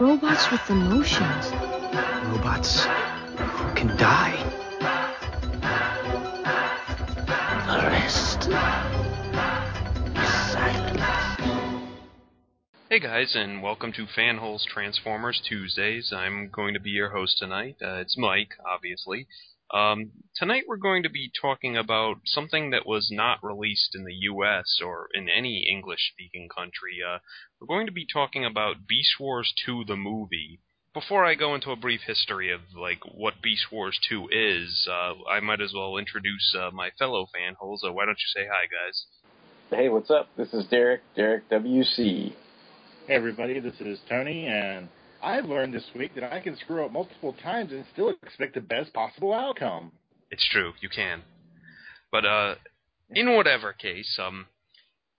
Robots with emotions. Robots who can die. The rest is silence. Hey guys, and welcome to Fanholes Transformers Tuesdays. I'm going to be your host tonight. Uh, it's Mike, obviously. Um, tonight we're going to be talking about something that was not released in the U.S. or in any English-speaking country. Uh, we're going to be talking about Beast Wars 2, the movie. Before I go into a brief history of like what Beast Wars 2 is, uh, I might as well introduce uh, my fellow fanholes. Uh, why don't you say hi, guys? Hey, what's up? This is Derek, Derek WC. Hey everybody, this is Tony, and I've learned this week that I can screw up multiple times and still expect the best possible outcome. It's true, you can. But uh, in whatever case, um,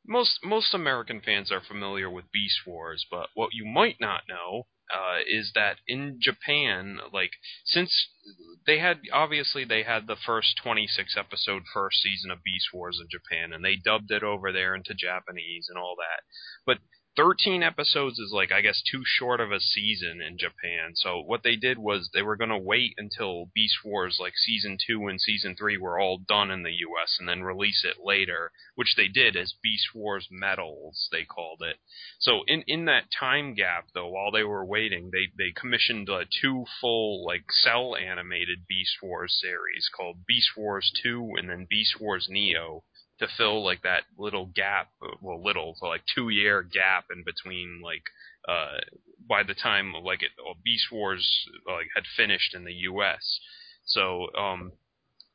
most most American fans are familiar with Beast Wars, but what you might not know uh, is that in Japan, like since they had obviously they had the first 26 episode first season of Beast Wars in Japan, and they dubbed it over there into Japanese and all that, but 13 episodes is like I guess too short of a season in Japan. So what they did was they were going to wait until Beast Wars like season 2 and season 3 were all done in the US and then release it later, which they did as Beast Wars Metals they called it. So in in that time gap though while they were waiting, they they commissioned uh, two full like cell animated Beast Wars series called Beast Wars 2 and then Beast Wars Neo to fill like that little gap, well, little, so like two year gap in between like uh by the time like it Beast Wars like had finished in the U.S. So um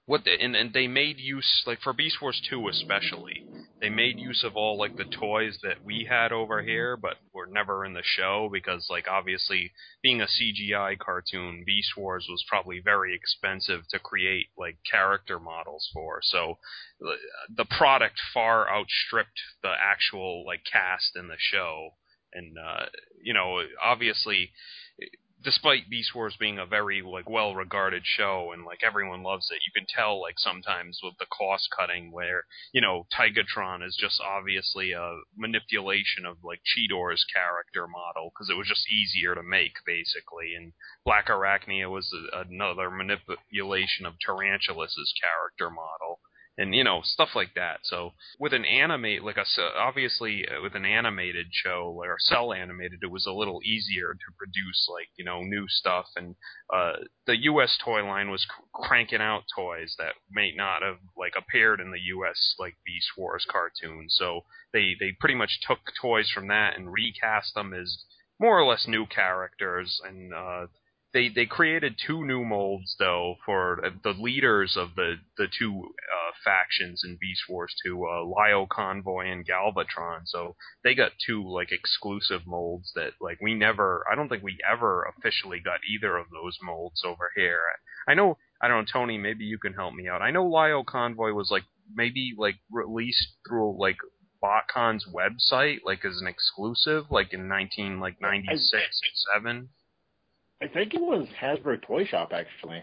what and and they made use like for Beast Wars 2 especially they made use of all like the toys that we had over here but were never in the show because like obviously being a CGI cartoon Beast Wars was probably very expensive to create like character models for. So the product far outstripped the actual like cast in the show. And uh you know obviously despite Beast Wars being a very like well regarded show and like everyone loves it, you can tell like sometimes with the cost cutting where you know Tigatron is just obviously a manipulation of like Cheetor's character model because it was just easier to make basically, and Black Arachnia was a, another manipulation of Tarantulas' character model and you know stuff like that. So with an animate like a obviously uh, with an animated show or cell animated, it was a little easier to produce like you know new stuff. And uh, the U.S. toy line was cranking out toys that may not have like appeared in the U.S. like Beast Wars cartoon. So they they pretty much took toys from that and recast them as more or less new characters and. Uh, they they created two new molds though for the leaders of the the two uh, factions in Beast Wars 2, uh, Lio Convoy and Galvatron. So they got two like exclusive molds that like we never. I don't think we ever officially got either of those molds over here. I know. I don't know, Tony. Maybe you can help me out. I know Lio Convoy was like maybe like released through like BotCon's website, like as an exclusive, like in nineteen like ninety six seven. I think it was Hasbro Toy Shop actually.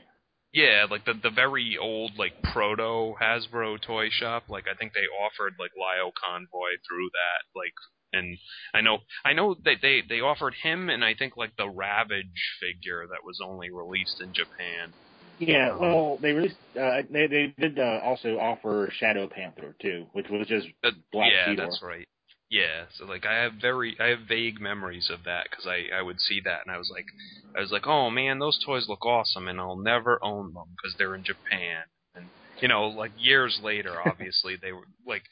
Yeah, like the the very old like proto Hasbro toy shop. Like I think they offered like Lio Convoy through that. Like and I know I know that they they offered him and I think like the Ravage figure that was only released in Japan. Yeah, well, they released. Uh, they they did uh, also offer Shadow Panther too, which was just Uh, Black yeah, that's right. Yeah, so like I have very I have vague memories of that because I I would see that and I was like I was like oh man those toys look awesome and I'll never own them because they're in Japan. And you know like years later obviously they were like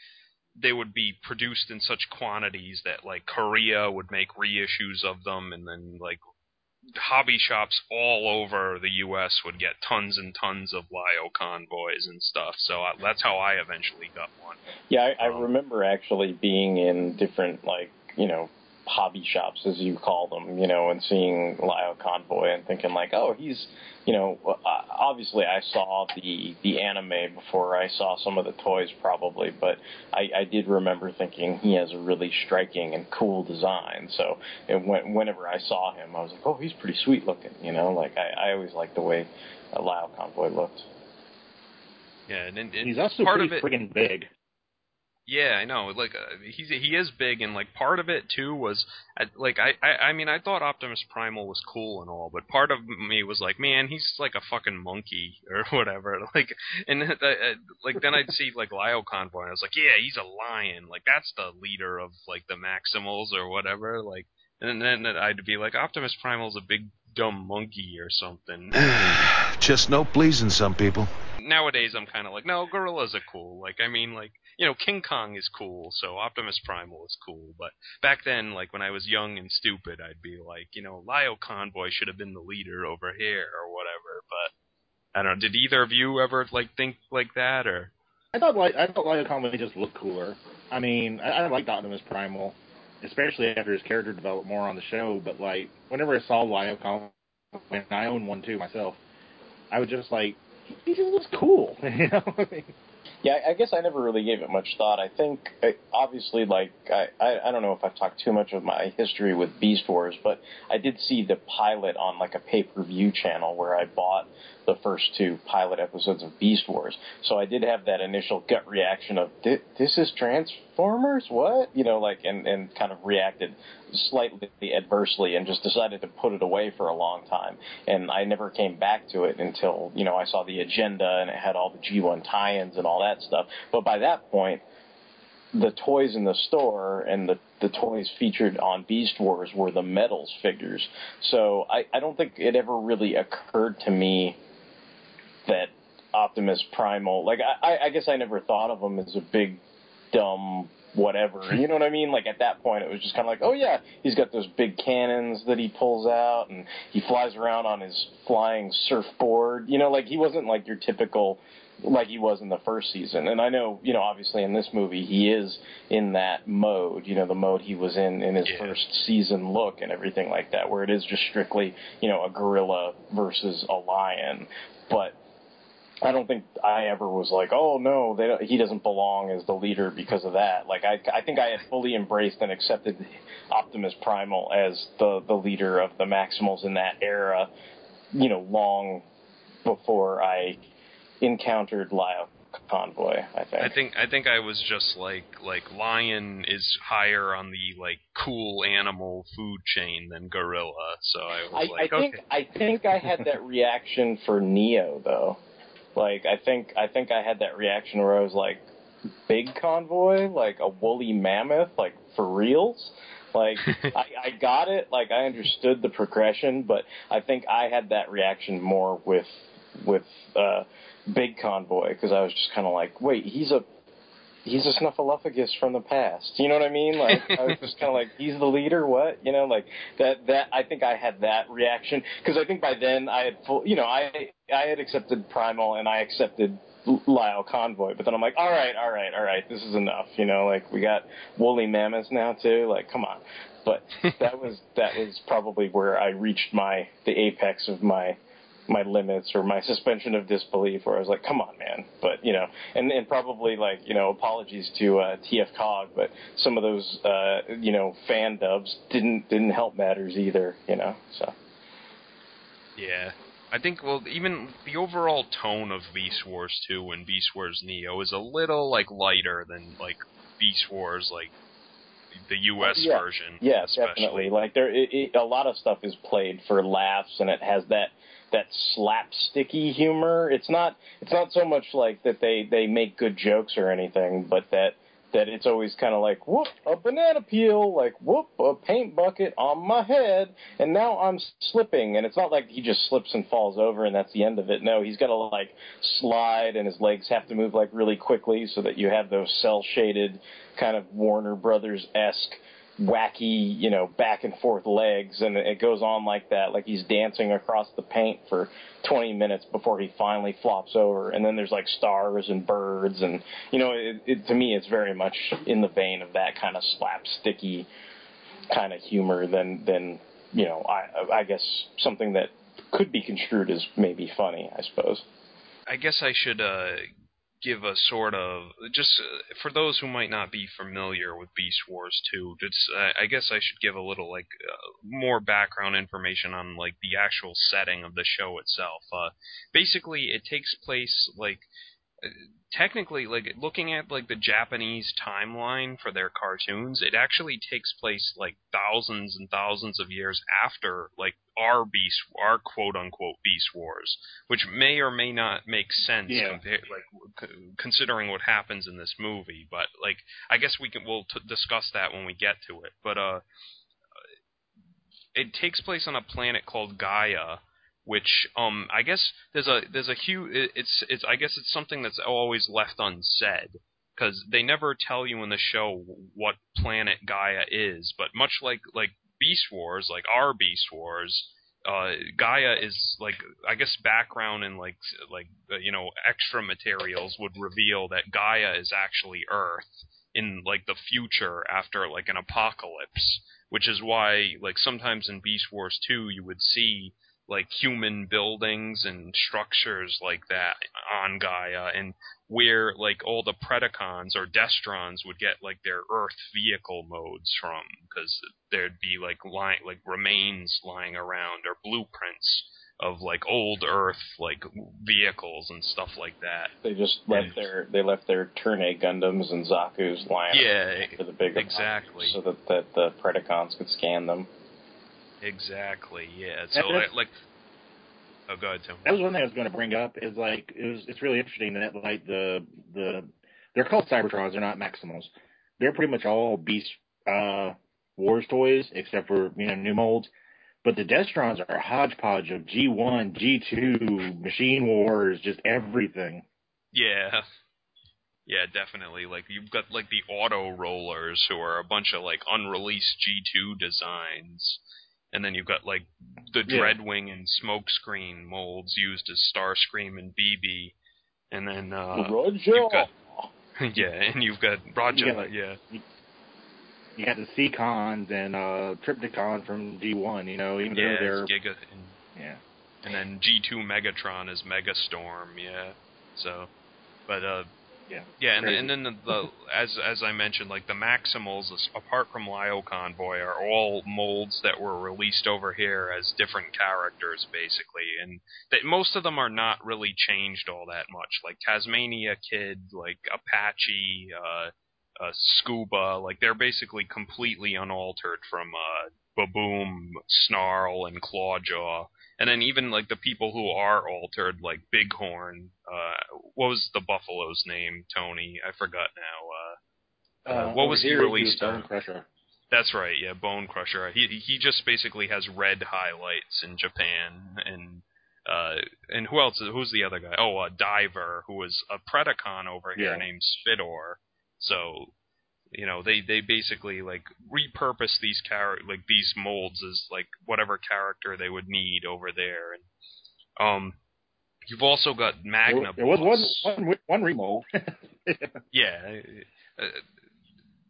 they would be produced in such quantities that like Korea would make reissues of them and then like hobby shops all over the U.S. would get tons and tons of Lio convoys and stuff. So I, that's how I eventually got one. Yeah, I, I Um, remember actually being in different like you know hobby shops, as you call them, you know, and seeing Lio Convoy and thinking like, oh, he's, you know, uh, obviously I saw the the anime before I saw some of the toys probably, but I, I did remember thinking he has a really striking and cool design. So it went, whenever I saw him, I was like, oh, he's pretty sweet looking, you know, like I, I always liked the way uh, Lio Convoy looked. Yeah, and, and, and He's also part pretty of it. friggin' big. Yeah, I know. Like uh, he's he is big, and like part of it too was uh, like I, I I mean I thought Optimus Primal was cool and all, but part of me was like, man, he's like a fucking monkey or whatever. Like, and uh, uh, like then I'd see like Lio Convoy, and I was like, yeah, he's a lion. Like that's the leader of like the Maximals or whatever. Like, and then I'd be like, Optimus Primal's a big dumb monkey or something. Just no pleasing some people. Nowadays, I'm kind of like, no, gorillas are cool. Like, I mean, like, you know, King Kong is cool, so Optimus Primal is cool. But back then, like when I was young and stupid, I'd be like, you know, Lio Convoy should have been the leader over here or whatever. But I don't know. Did either of you ever like think like that or? I thought like I thought Lio Convoy just looked cooler. I mean, I, I liked Optimus Primal, especially after his character developed more on the show. But like, whenever I saw Lio Convoy, and I own one too myself, I was just like, he just looks cool. you know. Yeah, I guess I never really gave it much thought. I think, uh, obviously, like, I, I, don't know if I've talked too much of my history with Beast Wars, but I did see the pilot on, like, a pay per view channel where I bought the first two pilot episodes of Beast Wars. So I did have that initial gut reaction of, this is Transformers? What? You know, like, and, and kind of reacted slightly adversely and just decided to put it away for a long time. And I never came back to it until, you know, I saw the agenda and it had all the G1 tie-ins and all that stuff. But by that point, the toys in the store and the, the toys featured on Beast Wars were the Metals figures. So I, I don't think it ever really occurred to me that Optimus Primal, like I, I guess I never thought of him as a big, dumb whatever. You know what I mean? Like at that point, it was just kind of like, oh yeah, he's got those big cannons that he pulls out, and he flies around on his flying surfboard. You know, like he wasn't like your typical like he was in the first season. And I know, you know, obviously in this movie he is in that mode, you know, the mode he was in in his Yeah. first season look and everything like that, where it is just strictly, you know, a gorilla versus a lion. But I don't think I ever was like, oh no, they don't, he doesn't belong as the leader because of that. Like I, I think I had fully embraced and accepted Optimus Primal as the the leader of the Maximals in that era. You know, long before I encountered Lio Convoy. I think. I think I think I was just like like lion is higher on the like cool animal food chain than gorilla, so I was I, like, I think. I think I had that reaction for Neo though. Like I think I think I had that reaction where I was like, big convoy, like a woolly mammoth, like for reals. Like I, I got it, like I understood the progression, but I think I had that reaction more with with uh, big convoy because I was just kind of like, wait, he's a he's a snuffleupagus from the past. You know what I mean? Like I was just kind of like, he's the leader. What? You know, like that. That I think I had that reaction because I think by then I had full. You know, I I had accepted Primal and I accepted Lio Convoy, but then I'm like, all right, all right, all right, this is enough. You know, like we got woolly mammoths now too. Like, come on. But that was that was probably where I reached my the apex of my my limits or my suspension of disbelief where I was like, come on, man. But, you know, and, and probably like, you know, apologies to, uh, TF Cog, but some of those, uh, you know, fan dubs didn't, didn't help matters either, you know, so. Yeah. I think well even the overall tone of Beast Wars 2 and Beast Wars Neo is a little like lighter than like Beast Wars like the US Yeah. version. Yeah, definitely. Like there, it, it, a lot of stuff is played for laughs, and it has that that slapsticky humor. It's not it's not so much like that they they make good jokes or anything, but that that it's always kind of like whoop a banana peel, like whoop a paint bucket on my head, and now I'm slipping. And it's not like he just slips and falls over and that's the end of it. No, he's got to like slide, and his legs have to move like really quickly so that you have those cell shaded kind of Warner Brothers esque wacky, you know, back and forth legs, and it goes on like that, like he's dancing across the paint for 20 minutes before he finally flops over. And then there's like stars and birds, and you know, it, it to me, it's very much in the vein of that kind of slapsticky kind of humor than than you know I I guess something that could be construed as maybe funny. I suppose. I guess I should uh, give a sort of just uh, for those who might not be familiar with Beast Wars 2. Just uh, I guess I should give a little like uh, more background information on like the actual setting of the show itself. Uh, basically, it takes place like uh, technically like looking at like the Japanese timeline for their cartoons, it actually takes place like thousands and thousands of years after like our beast our quote unquote beast wars, which may or may not make sense Yeah. compar- like c- considering what happens in this movie, but like I guess we can we'll t- discuss that when we get to it. But uh it takes place on a planet called Gaia, which um I guess there's a there's a huge it's it's I guess it's something that's always left unsaid because they never tell you in the show what planet Gaia is, but much like like Beast Wars, like our Beast Wars, uh, Gaia is like I guess background and like like uh, you know extra materials would reveal that Gaia is actually Earth in like the future after like an apocalypse, which is why like sometimes in Beast Wars 2 you would see like human buildings and structures like that on Gaia and where like all the Predacons or Destrons would get like their Earth vehicle modes from because there'd be like lying like remains lying around or blueprints of like old Earth like vehicles and stuff like that. They just left Yeah. their they left their Turn A Gundams and Zaku's lying Yeah, for the big exactly. so that that the Predacons could scan them. Exactly. Yeah. So I, like, oh, go ahead, Tim. That was one thing I was going to bring up. Is like it was. It's really interesting that like the the they're called Cybertrons. They're not Maximals. They're pretty much all Beast uh, Wars toys, except for you know new molds. But the Destrons are a hodgepodge of G1, G2, Machine Wars, just everything. Yeah. Yeah, definitely. Like you've got like the auto rollers who are a bunch of like unreleased G2 designs. And then you've got like the Yeah. Dreadwing and Smokescreen molds used as Starscream and BB. And then uh Roger. you've got yeah, and you've got Roger, You got, yeah. You got the Seacons and uh, Trypticon from G1. You know, even Yeah, though they're Giga and, yeah. and then G2 Megatron is Megastorm, yeah. So but uh Yeah. Yeah, and, and then the, the as as I mentioned, like the Maximals, apart from Lio Convoy, are all molds that were released over here as different characters, basically, and that most of them are not really changed all that much. Like Tasmania Kid, like Apache, uh, uh, Scuba, like they're basically completely unaltered from uh, Baboom, Snarl, and Clawjaw. And then even like the people who are altered, like Bighorn, uh, what was the buffalo's name, Tony? I forgot now. Uh, uh, what was he released Bone on? Crusher. That's right, yeah, Bone Crusher. He he just basically has red highlights in Japan, and uh, and who else? Who's the other guy? Oh, uh, Diver, who was a Predacon over here Yeah. named Spittor. So, you know, they they basically like repurpose these char- like these molds as like whatever character they would need over there, and um, you've also got Magna. There was one one one remold. Yeah. Uh,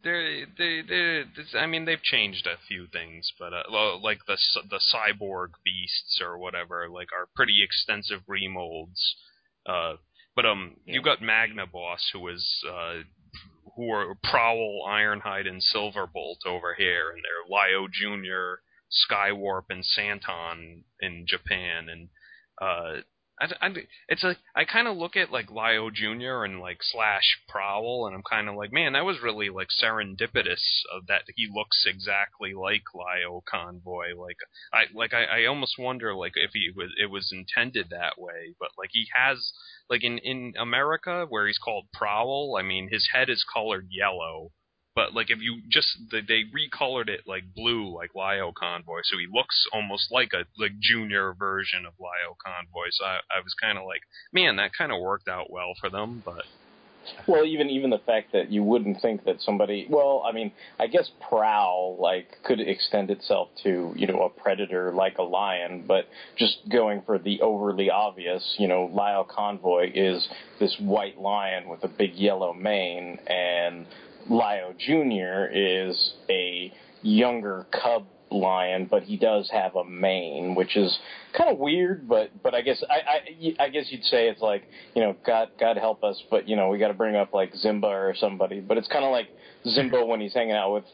they're, they they I mean they've changed a few things, but uh, like the the cyborg beasts or whatever, like are pretty extensive remolds. Uh, but um, Yeah. you got Magna Boss, who is uh, who are Prowl, Ironhide, and Silverbolt over here, and they're Lio Junior, Skywarp, and Santon in Japan, and uh, I, I, it's a I kind of look at like Lio Junior and like slash Prowl, and I'm kind of like, man, that was really like serendipitous that he looks exactly like Lio Convoy. Like I like I, I almost wonder like if he was it was intended that way, but like he has like in in America where he's called Prowl, I mean his head is colored yellow. But like if you just they, they recolored it like blue, like Lio Convoy, so he looks almost like a like junior version of Lio Convoy. So I, I was kind of like, man, that kind of worked out well for them. But Well, even even the fact that you wouldn't think that somebody. Well, I mean, I guess prowl like could extend itself to you know a predator like a lion, but just going for the overly obvious, you know, Lio Convoy is this white lion with a big yellow mane, and Lio Jr. is a younger cub lion, but he does have a mane, which is kind of weird. But but I guess I, I I guess you'd say it's like you know God God help us, but you know we got to bring up like Zimba or somebody. But it's kind of like Zimba when he's hanging out with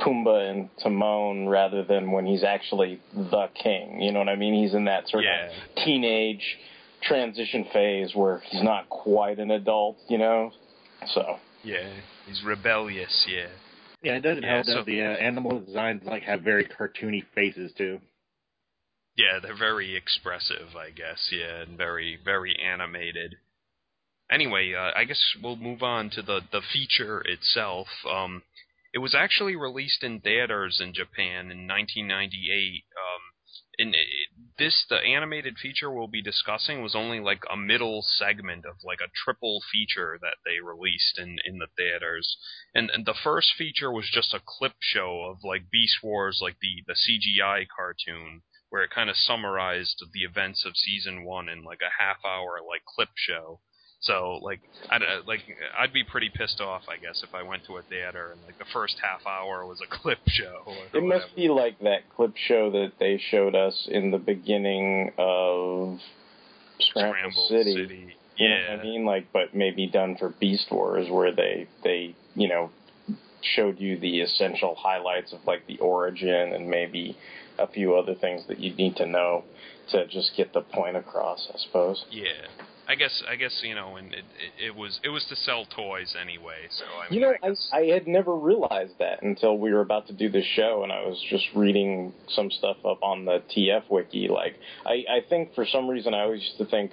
Pumbaa and Timon rather than when he's actually the king. You know what I mean? He's in that sort Yeah. of teenage transition phase where he's not quite an adult. You know, so. Yeah, he's rebellious. Yeah. Yeah, it doesn't Yeah, help so- that the uh, animal designs like have very cartoony faces too. Yeah, they're very expressive, I guess. Yeah, and very, very animated. Anyway, uh, I guess we'll move on to the the feature itself. Um, it was actually released in theaters in Japan in 1998. Um, and it, this, the animated feature we'll be discussing, was only like a middle segment of like a triple feature that they released in in the theaters. And, and the first feature was just a clip show of like Beast Wars, like the the CGI cartoon where it kind of summarized the events of season one in like a half hour like clip show. So like I'd uh, like I'd be pretty pissed off I guess if I went to a theater and like the first half hour was a clip show. Or It must whatever. be like that clip show that they showed us in the beginning of Scramble, Scramble City. City. You know Yeah. what I mean? Like, but maybe done for Beast Wars, where they they you know showed you the essential highlights of like the origin and maybe a few other things that you need to know to just get the point across. I suppose. Yeah. I guess I guess you know, and it, it, it was it was to sell toys anyway. So I mean, You know, I I, I had never realized that until we were about to do this show, and I was just reading some stuff up on the TF wiki. Like, I, I think for some reason I always used to think.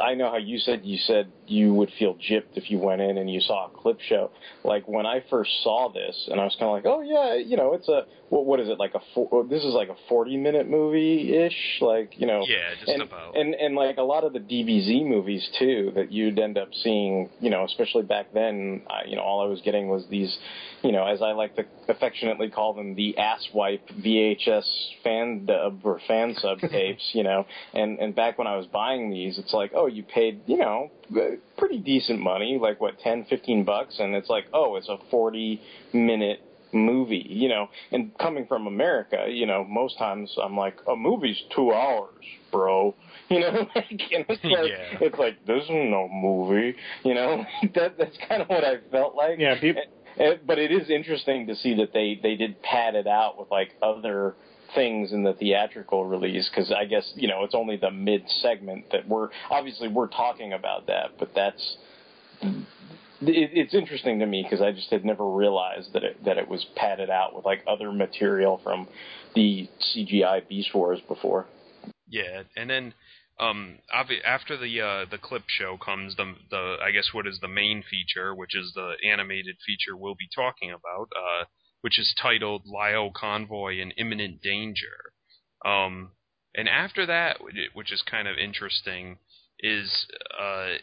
I know how you said you said you would feel gypped if you went in and you saw a clip show. Like when I first saw this, and I was kind of like, oh yeah, you know, it's a what, what is it like a four, oh, this is like a forty minute movie ish, like you know, yeah, just and, about. and and like a lot of the DBZ movies too that you'd end up seeing, you know, especially back then, I, you know, all I was getting was these, you know, as I like to affectionately call them, the ass wipe VHS fan dub or fan sub tapes, you know, and and back when I was buying these, it's like, oh, you paid, you know, pretty decent money, like what, ten, fifteen bucks, and it's like, oh, it's a forty minute movie, you know, and coming from America, you know, most times I'm like, a movie's two hours, bro. You know, like, and it's like, Yeah. it's like this is no movie. You know, that that's kind of what I felt like. Yeah, people. But it is interesting to see that they they did pad it out with like other things in the theatrical release because I guess you know it's only the mid segment that we're obviously we're talking about that, but that's it, it's interesting to me because I just had never realized that it that it was padded out with like other material from the CGI Beast Wars before. Yeah, and then um after the uh the clip show comes the the I guess what is the main feature, which is the animated feature we'll be talking about, uh which is titled Lio Convoy in Imminent Danger. Um and after that, which- is kind of interesting, is uh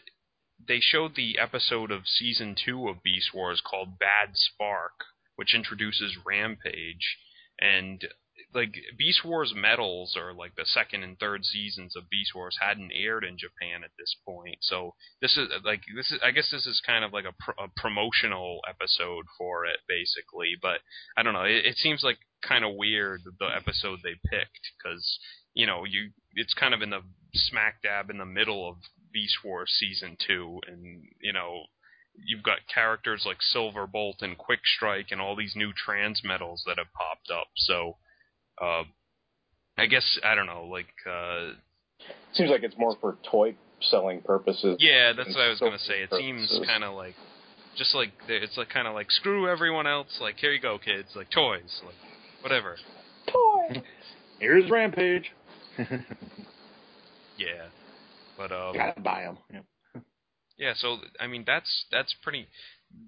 they showed the episode of season 2 of Beast Wars called Bad Spark, which introduces Rampage and like Beast Wars Metals or like the second and third seasons of Beast Wars hadn't aired in Japan at this point. So this is like this is I guess this is kind of like a, pr- a promotional episode for it basically. But I don't know. It, it seems like kind of weird the episode they picked because you know you it's kind of in the smack dab in the middle of Beast Wars season two, and you know you've got characters like Silver Bolt and Quick Strike and all these new trans metals that have popped up. So, uh, I guess I don't know, like, uh, Seems like it's more for toy selling purposes. yeah, that's what I was gonna say. It for seems kind of like, just like it's like kind of like screw everyone else. Like here you go, kids. Like toys, like whatever. toy. Here's Rampage. Yeah, but um, Gotta buy them. Yeah. Yeah, so I mean that's that's pretty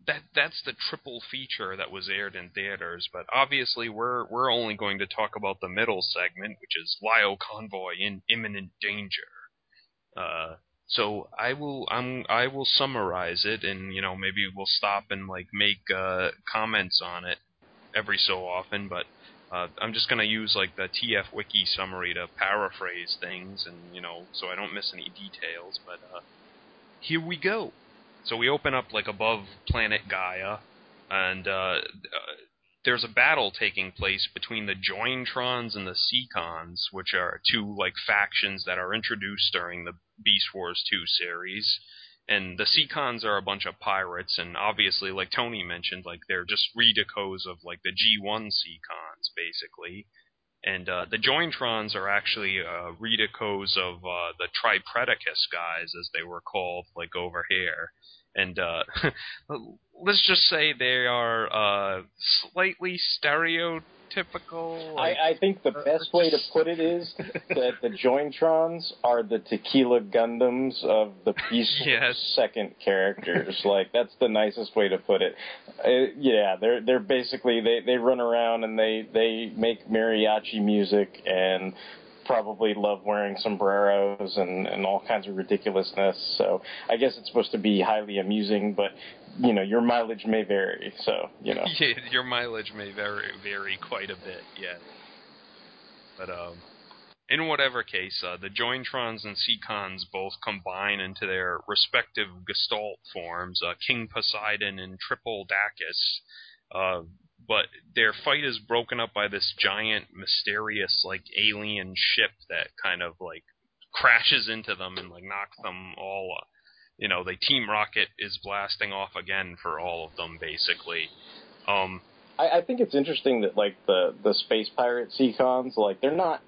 that that's the triple feature that was aired in theaters, but obviously we're we're only going to talk about the middle segment, which is Lio Convoy in imminent danger. Uh so I will I'm I will summarize it and you know maybe we'll stop and like make uh comments on it every so often, but uh, I'm just gonna use like the TF Wiki summary to paraphrase things and you know so I don't miss any details, but uh here we go. So we open up like above planet Gaia, and uh, uh, there's a battle taking place between the Jointrons and the Seacons, which are two like factions that are introduced during the Beast Wars 2 series. And the Seacons are a bunch of pirates, and obviously, like Tony mentioned, like they're just redecos of like the G1 Seacons, basically. And uh, the Jointrons are actually uh, redecos of uh, the Tripredacus guys, as they were called, like over here. And uh, let's just say they are uh, slightly stereotypical. Like, I, I think the best way to put it is that the Jointrons are the tequila Gundams of the Beast Wars Yes. second characters. like that's the nicest way to put it. Uh, yeah, they're they're basically they they run around and they they make mariachi music and probably love wearing sombreros and and all kinds of ridiculousness. So I guess it's supposed to be highly amusing, but you know your mileage may vary. So you know. Yeah, your mileage may vary vary quite a bit, yeah. But um, in whatever case, uh, the Jointrons and Seacons both combine into their respective Gestalt forms, uh, King Poseidon and Tripledacus. Uh, but their fight is broken up by this giant, mysterious, like alien ship that kind of like crashes into them and like knocks them all. Uh, you know, the Team Rocket is blasting off again for all of them, basically. Um, I, I think it's interesting that like the the space pirate Seacons, like they're not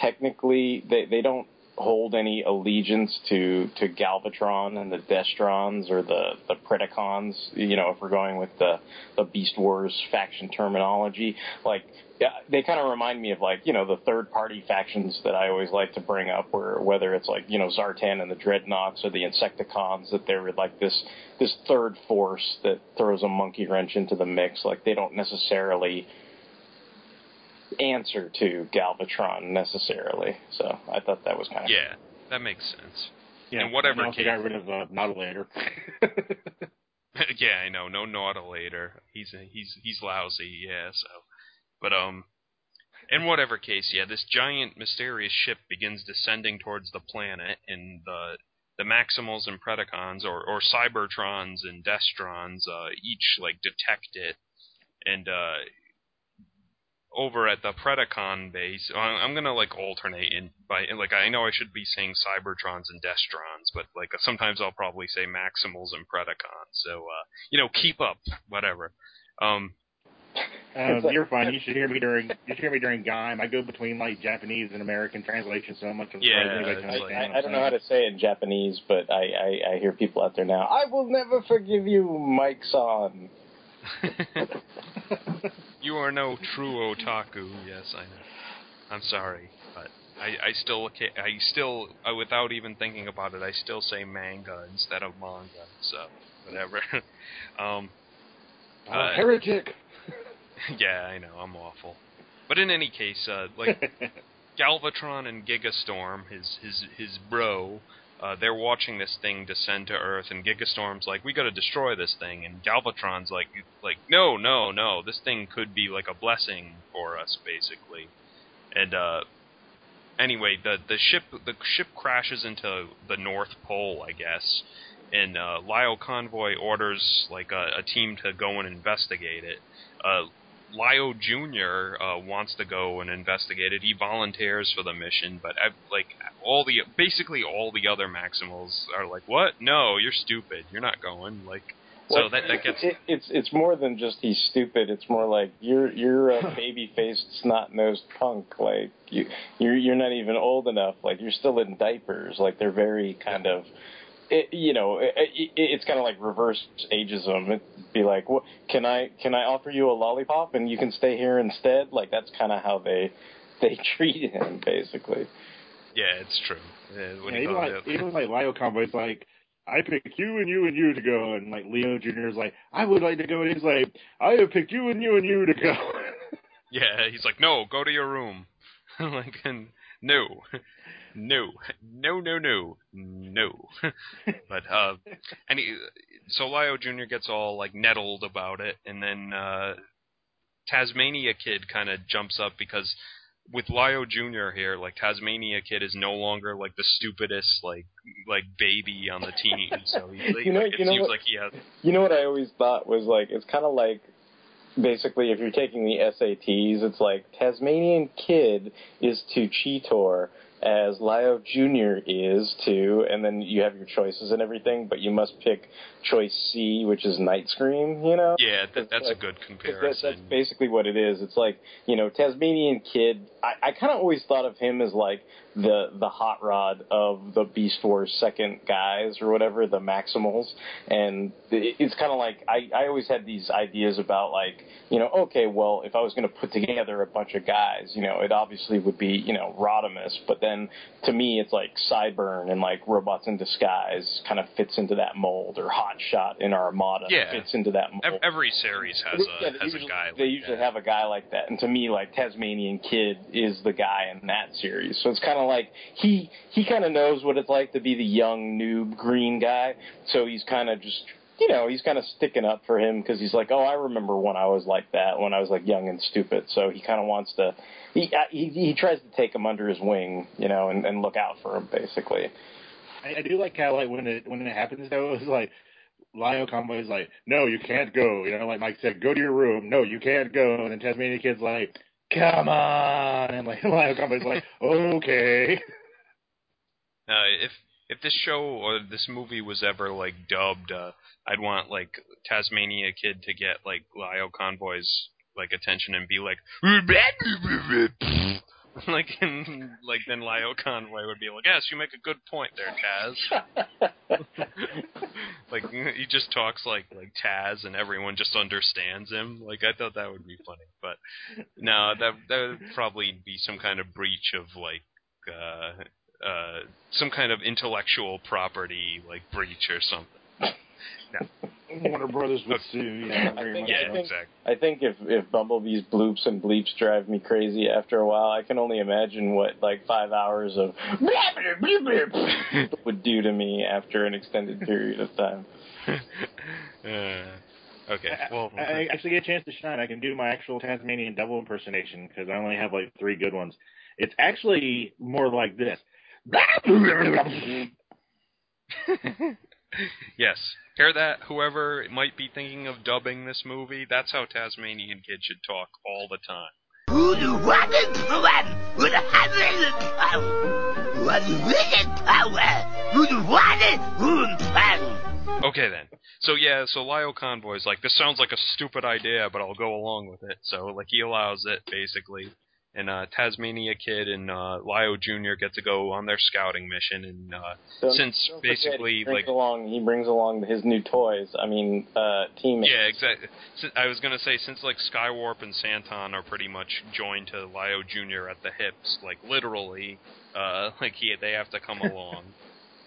technically they they don't hold any allegiance to to Galvatron and the Destrons or the the Predacons. You know, if we're going with the the Beast Wars faction terminology, like yeah, they kind of remind me of like you know the third party factions that I always like to bring up, where whether it's like you know Zartan and the Dreadnoks or the Insecticons, that they're like this this third force that throws a monkey wrench into the mix. Like they don't necessarily answer to Galvatron necessarily. So I thought that was kind of yeah, that makes sense. Yeah, In whatever and also case. got rid of uh, Nautilator. yeah, I know. No Nautilator. He's he's he's lousy. Yeah. So, but um, in whatever case, yeah, this giant mysterious ship begins descending towards the planet, and the the Maximals and Predacons, or or Cybertrons and Destrons, uh, each like detect it, and uh, over at the Predacon base, I- I'm gonna like alternate in by like I know I should be saying Cybertrons and Destrons, but like sometimes I'll probably say Maximals and Predacons. So uh, you know, keep up, whatever. Um, Uh, you're fine. You should hear me during you should hear me during Gaim. I go between like Japanese and American translation so much. I'm Yeah, surprised anybody it's can I, like- understand I, I don't know how to say it in Japanese, but I, I, I hear people out there now. I will never forgive you, Mike Son. you are no true otaku. Yes, I know. I'm sorry, but I, I still I still uh, without even thinking about it, I still say manga instead of manga. So whatever. um, Uh, heretic. yeah, I know I'm awful. But in any case, uh, like Galvatron and Gigastorm, his his his bro, uh, they're watching this thing descend to Earth, and Gigastorm's like, "We got to destroy this thing," and Galvatron's like, "Like, no, no, no, this thing could be like a blessing for us, basically." And uh, anyway, the the ship the ship crashes into the North Pole, I guess, and uh, Lio Convoy orders like a, a team to go and investigate it. Uh, Lio Jr. Uh, wants to go and investigate it. He volunteers for the mission, but I, like all the basically all the other Maximals are like, "What? No, you're stupid. You're not going." Like, so Well, that that gets it, it's it's more than just he's stupid. It's more like you're you're a baby faced snot nosed punk. Like you you're you're not even old enough. Like you're still in diapers. Like they're very kind of. It, you know, it, it, it's kind of like reverse ageism. It'd be like, what, can I can I offer you a lollipop and you can stay here instead? Like that's kind of how they they treat him, basically. yeah, it's true. Uh, Yeah, you even like it? even like Lio Convoy's like, I picked you and you and you to go, and like Lio Junior is like, I would like to go, and he's like, I have picked you and you and you to go. Yeah, he's like, no, go to your room. like, and no, no, no, no, no, no. but uh, and he, so Lio Junior gets all like nettled about it, and then uh, Tasmania Kid kind of jumps up because with Lio Junior here, like Tasmania Kid is no longer like the stupidest like like baby on the team. So he's like, You know- like, it you know seems what- like he has. You know what I always thought was like it's kind of like basically if you're taking the SATs, it's like Tasmanian Kid is to Cheetor as Lio Jr. is to, and then you have your choices and everything, but you must pick choice C, which is Night Scream, you know? Yeah, that, that's a good comparison. That's, that's basically what it is. It's like you know, Tasmanian Kid. I, I kind of always thought of him as like the the hot rod of the Beast Wars second guys or whatever, the Maximals. And it, it's kind of like I I always had these ideas about like you know, okay, well, if I was going to put together a bunch of guys, you know, it obviously would be you know Rodimus, but then to me, it's like Sideburn and like Robots in Disguise kind of fits into that mold, or Hot Shot in Armada Yeah. fits into that mold. Every series has a they has usually, a guy. They like usually that. have a guy like that, and to me, like Tasmanian Kid is the guy in that series. So it's kind of like he he kind of knows what it's like to be the young noob green guy. So he's kind of just you know he's kind of sticking up for him because he's like, oh, I remember when I was like that, when I was like young and stupid. So he kind of wants to. He, he he tries to take him under his wing, you know, and, and look out for him, basically. I, I do like how like when it when it happens though, it's like Lio Convoy is like, no, you can't go. You know, like Mike said, go to your room. No, you can't go. And then Tasmania Kid's like, come on, and like Lio Convoy's like, okay. Uh, if if this show or this movie was ever like dubbed, uh, I'd want like Tasmania Kid to get like Lio Convoy's like attention and be like, like and like then Lio Convoy would be like, yes, you make a good point there, Taz. like he just talks like like Taz, and everyone just understands him. Like I thought that would be funny, but no, that that would probably be some kind of breach of like. uh uh, some kind of intellectual property like breach or something. Warner Brothers would sue. Yeah, I think- Yeah, so. think- exactly. I think if if Bumblebee's bloops and bleeps drive me crazy after a while, I can only imagine what like five hours of blah, blah, blah, blah, would do to me after an extended period of time. Uh, okay, well, I, I actually get a chance to shine. I can do my actual Tasmanian devil impersonation because I only have like three good ones. It's actually more like this. yes. Hear that? Whoever might be thinking of dubbing this movie, that's how Tasmanian Kid should talk all the time. Okay then. So yeah, so Lio Convoy's like, this sounds like a stupid idea, but I'll go along with it. So like he allows it basically. And uh Tasmania Kid and uh Lio Jr. get to go on their scouting mission and uh since basically he like along he brings along his new toys. I mean, uh, teammates. Yeah, exactly. I was gonna say since like Skywarp and Santon are pretty much joined to Lio Junior at the hips, like literally, uh, like he they have to come along.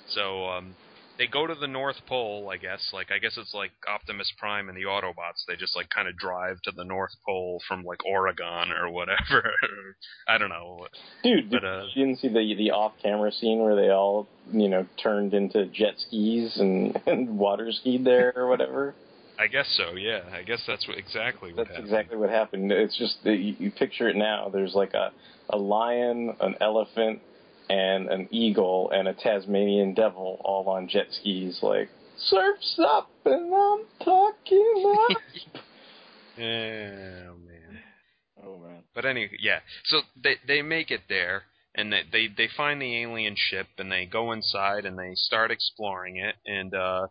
So um, they go to the North Pole, I guess. Like I guess it's like Optimus Prime and the Autobots. They just like kind of drive to the North Pole from like Oregon or whatever. I don't know. Dude, But, uh, you didn't see the the off camera scene where they all you know turned into jet skis and, and water skied there or whatever. I guess so. Yeah, I guess that's what, exactly what That's happened. exactly what happened. It's just that you, you picture it now. There's like a a lion, an elephant, and an eagle, and a Tasmanian devil all on jet skis. Like surfs up, and I'm talking up. Yeah, oh, man. Oh man. But anyway, yeah. So they they make it there, and they they they find the alien ship, and they go inside and they start exploring it, and uh,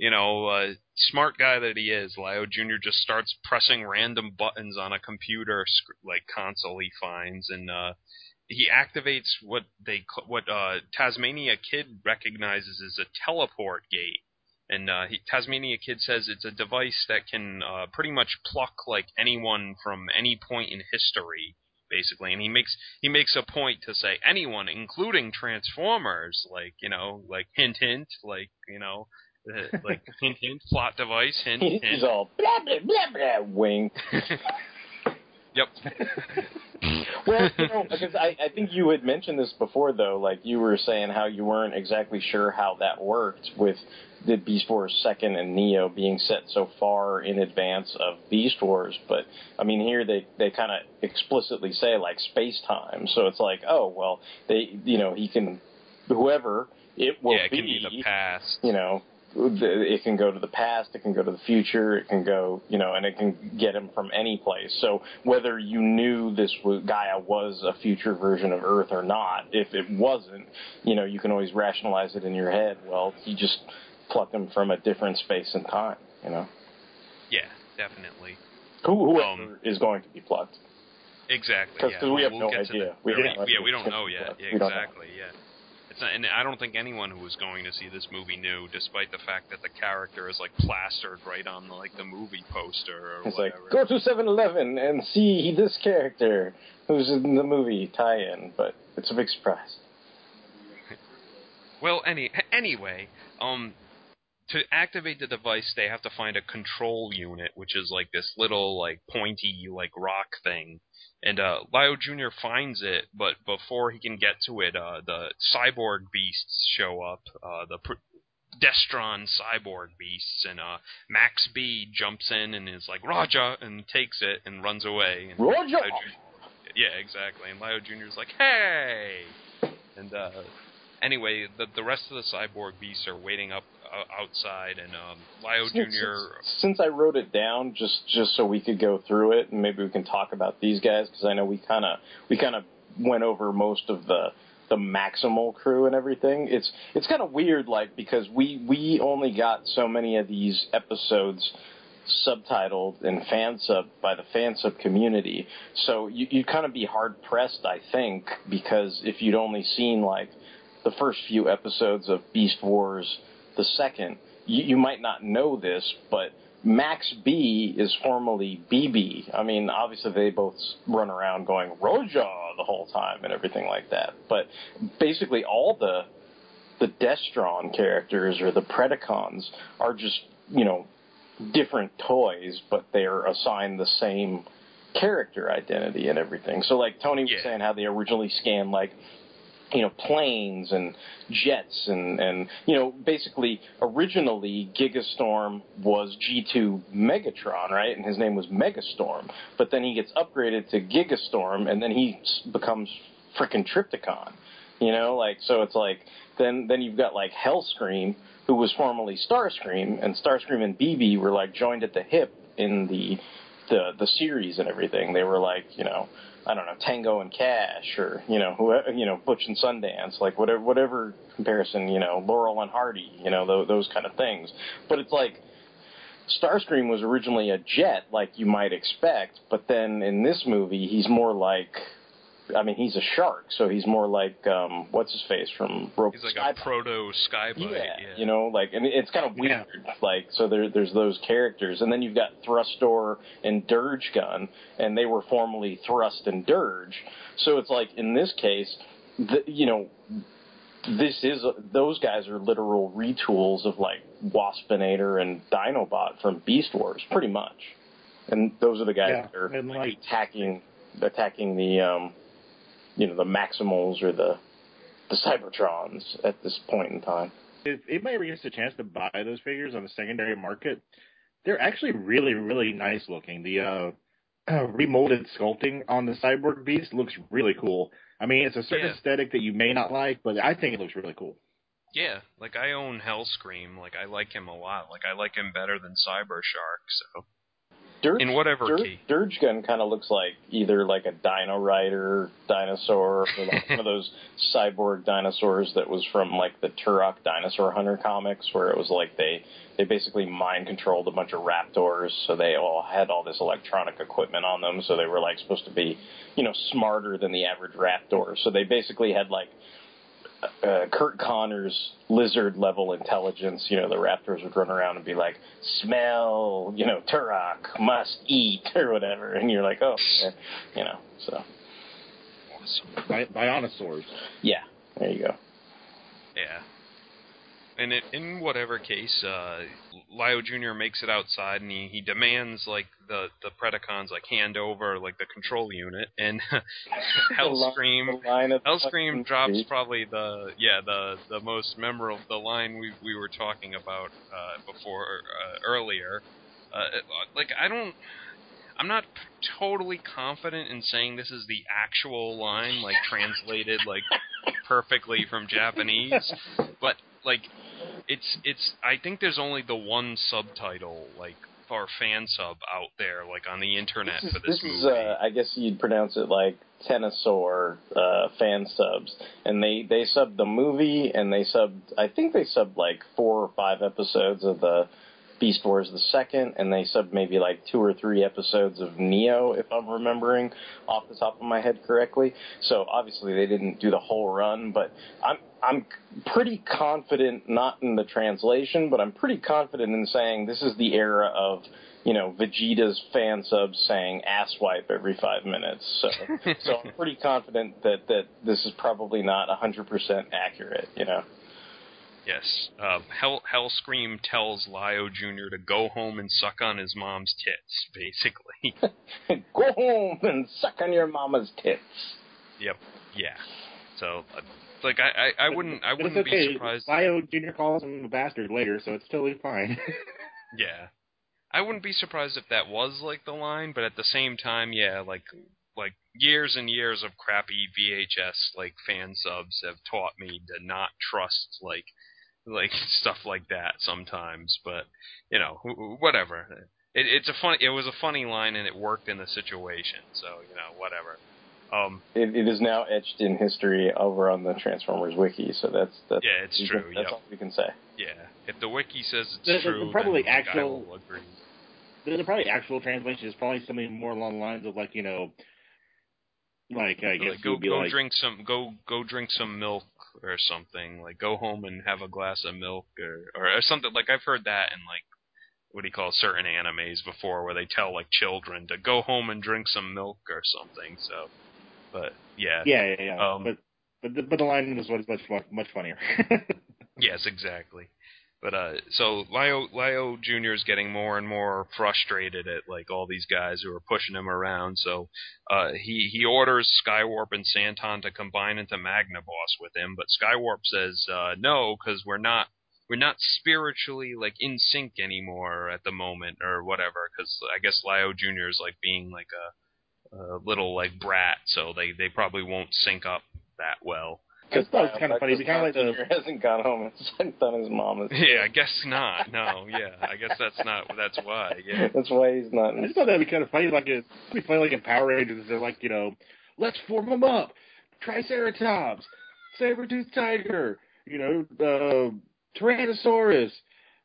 you know, uh, smart guy that he is, Lio Junior just starts pressing random buttons on a computer sc- like console he finds, and uh, he activates what they what uh, Tasmania Kid recognizes as a teleport gate. And uh, he, Tasmania Kid says it's a device that can uh, pretty much pluck like anyone from any point in history, basically. And he makes he makes a point to say anyone, including Transformers, like you know, like hint hint, like you know, uh, like hint hint, plot device, hint He's hint. all blah blah blah blah wink. Yep. Well, you know, because I, I think you had mentioned this before, though. Like you were saying how you weren't exactly sure how that worked with the Beast Wars second and Neo being set so far in advance of Beast Wars. But I mean, here they they kind of explicitly say like space time. So it's like, oh well, they you know he can whoever it will yeah, it be. can be the past. you know, it can go to the past, it can go to the future, it can go, you know, and it can get him from any place. So whether you knew this was, Gaia was a future version of Earth or not, if it wasn't, you know, you can always rationalize it in your head. Well, he just plucked him from a different space and time, you know. Yeah, definitely. Who, whoever Um, is going to be plucked. Exactly. Because yeah. we have we'll no idea. We yeah, don't know yeah, we don't know yet. Yeah, exactly. Yeah. It's and I don't think anyone who was going to see this movie knew, despite the fact that the character is like plastered right on the, like the movie poster or It's like, go to 7-Eleven and see this character who's in the movie tie-in, but it's a big surprise. Well, any anyway, um, to activate the device, they have to find a control unit, which is like this little like pointy like rock thing. And uh, Lio Jr. finds it, but before he can get to it, uh, the cyborg beasts show up. Uh, the pr- Destron cyborg beasts, and uh, Max B jumps in and is like Raja and takes it and runs away. And Raja! Lio Jr. Yeah, exactly. And Lio Jr.'s like, hey! And uh, anyway, the the rest of the cyborg beasts are waiting up outside, and um, Lio Since, Jr. since I wrote it down just just so we could go through it, and maybe we can talk about these guys because I know we kind of we kind of went over most of the the maximal crew and everything. It's it's kind of weird, like because we we only got so many of these episodes subtitled and fan sub by the fan sub community. So you you'd kind of be hard pressed, I think, because if you'd only seen like the first few episodes of Beast Wars, the second, you, you might not know this, but Max B is formerly BB. I mean, obviously they both run around going Roja the whole time and everything like that. But basically, all the the Destron characters or the Predacons are just you know different toys, but they're assigned the same character identity and everything. So like Tony was Yeah. saying how they originally scanned like you know planes and jets and and you know basically originally Gigastorm was G2 Megatron right? And his name was Megastorm. But then he gets upgraded to Gigastorm and then he becomes freaking Trypticon you know? Like so it's like then then you've got like Hellscream who was formerly Starscream and Starscream and BB were like joined at the hip in the the the series and everything. They were like you know I don't know Tango and Cash or you know whoever you know Butch and Sundance like whatever whatever comparison you know Laurel and Hardy you know those, those kind of things. But it's like Starscream was originally a jet like you might expect but then in this movie he's more like I mean he's a shark so he's more like um what's his face from Rope He's like Sky a proto Sky-Byte. yeah, Yeah, you know, like, and it's kind of weird. Like, so there, there's those characters, and then you've got Thrustor and Dirge Gun, and they were formerly Thrust and Dirge. So it's like in this case, the, you know, this is those guys are literal retools of like Waspinator and Dinobot from Beast Wars, pretty much. And those are the guys Yeah, that are like- attacking attacking the um, you know, the Maximals or the the Cybertrons at this point in time. if anybody ever gets a chance to buy those figures on the secondary market, they're actually really, really nice looking. The uh, uh, remolded sculpting on the cyborg beast looks really cool. I mean, it's a certain Yeah. aesthetic that you may not like, but I think it looks really cool. Yeah, like I own Hellscream. Like I like him a lot. Like I like him better than Cyber Shark. So Dirge, In whatever Dirge, key. Dirge Gun kind of looks like either like a Dino Rider dinosaur or like one of those cyborg dinosaurs that was from like the Turok Dinosaur Hunter comics, where it was like they they basically mind controlled a bunch of raptors, so they all had all this electronic equipment on them, so they were like supposed to be you know smarter than the average raptor. So they basically had like uh, Curt Connors' lizard level intelligence, you know, the raptors would run around and be like, smell, you know, Turok, must eat, or whatever. And you're like, oh, yeah, you know, so, awesome. Bi- Bionosaurs. yeah, there you go. Yeah. And it, in whatever case, uh, Lio Jr. makes it outside, and he, he demands like the the Predacons like hand over like the control unit, and Hellscream The line of Hellscream drops feet. probably the yeah the the most memorable the line we we were talking about uh, before uh, earlier. Uh, like I don't. I'm not totally confident in saying this is the actual line, like translated like perfectly from Japanese, but like it's it's I think there's only the one subtitle like or fan sub out there like on the internet This is, for this, this movie. is uh, I guess you'd pronounce it like Tenasaur uh, fan subs, and they they subbed the movie, and they subbed I think they subbed like four or five episodes of the Beast Wars the second, and they subbed maybe like two or three episodes of Neo, if I'm remembering off the top of my head correctly. So obviously they didn't do the whole run, but I'm I'm pretty confident, not in the translation, but I'm pretty confident in saying this is the era of you know Vegeta's fan subs saying ass wipe every five minutes. So so I'm pretty confident that that this is probably not 100% accurate. You know. Yes. Uh, Hell Hellscream tells Lio Jr. to go home and suck on his mom's tits, basically. Go home and suck on your mama's tits. yep. Yeah. So, uh, like, I, I, I wouldn't, I wouldn't okay. be surprised. Lio Junior calls him a bastard later, so it's totally fine. Yeah. I wouldn't be surprised if that was like the line, but at the same time, yeah, like like years and years of crappy VHS like fan subs have taught me to not trust like like stuff like that sometimes, but you know, wh- wh- whatever. It, it's a funny. It was a funny line, and it worked in the situation. So you know, whatever. Um, It, it is now etched in history over on the Transformers wiki, so that's that's Yeah, it's true, Can, that's yep. all we can say. yeah, if the wiki says it's The- the- the true, probably then actual- will agree. the, the probably actual translation is probably something more along the lines of like you know, like I guess like go be go like drink some go go drink some milk or something like go home and have a glass of milk or or something like I've heard that in like what do you call certain animes before where they tell like children to go home and drink some milk or something so but yeah yeah yeah yeah. Um, but but the, but the line is what is much much funnier. Yes, exactly. But uh, so Lio Lio Junior is getting more and more frustrated at like all these guys who are pushing him around. So uh, he he orders Skywarp and Santon to combine into Magnaboss with him, but Skywarp says uh, no because we're not we're not spiritually like in sync anymore at the moment or whatever. Because I guess Lio Junior is like being like a, a little like brat, so they they probably won't sync up that well. I thought it was kind of funny. It's kind of like the Junior hasn't gone home and sucked on his mama's. Yeah, I guess not. No, yeah, I guess that's not. That's why. Yeah. That's why he's not. I In just thought that'd be kind of funny. Like it'd be funny, like in Power Rangers, they're like, you know, let's form them up: Triceratops, saber-toothed tiger, you know, uh, Tyrannosaurus.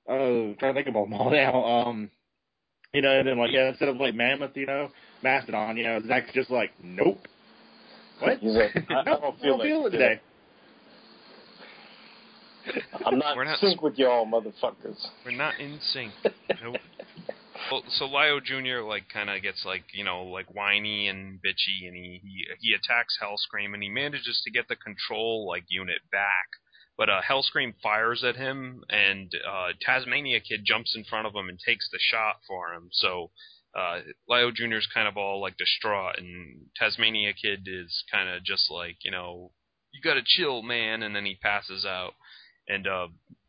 Uh, trying to think about them all now. Um, you know, and then like yeah, instead of like mammoth, you know, mastodon, you know, Zach's just like, nope. What? He's like, I- I Nope, don't feel like it it. today. I'm not We're in not- sync with y'all, motherfuckers. We're not in sync. Nope. Well, so Lio Junior like kind of gets like you know like whiny and bitchy, and he, he he attacks Hellscream, and he manages to get the control like unit back. But uh, Hellscream fires at him, and uh, Tasmania Kid jumps in front of him and takes the shot for him. So uh, Lio Junior's kind of all like distraught, and Tasmania Kid is kind of just like you know you gotta chill, man, and then he passes out. And uh,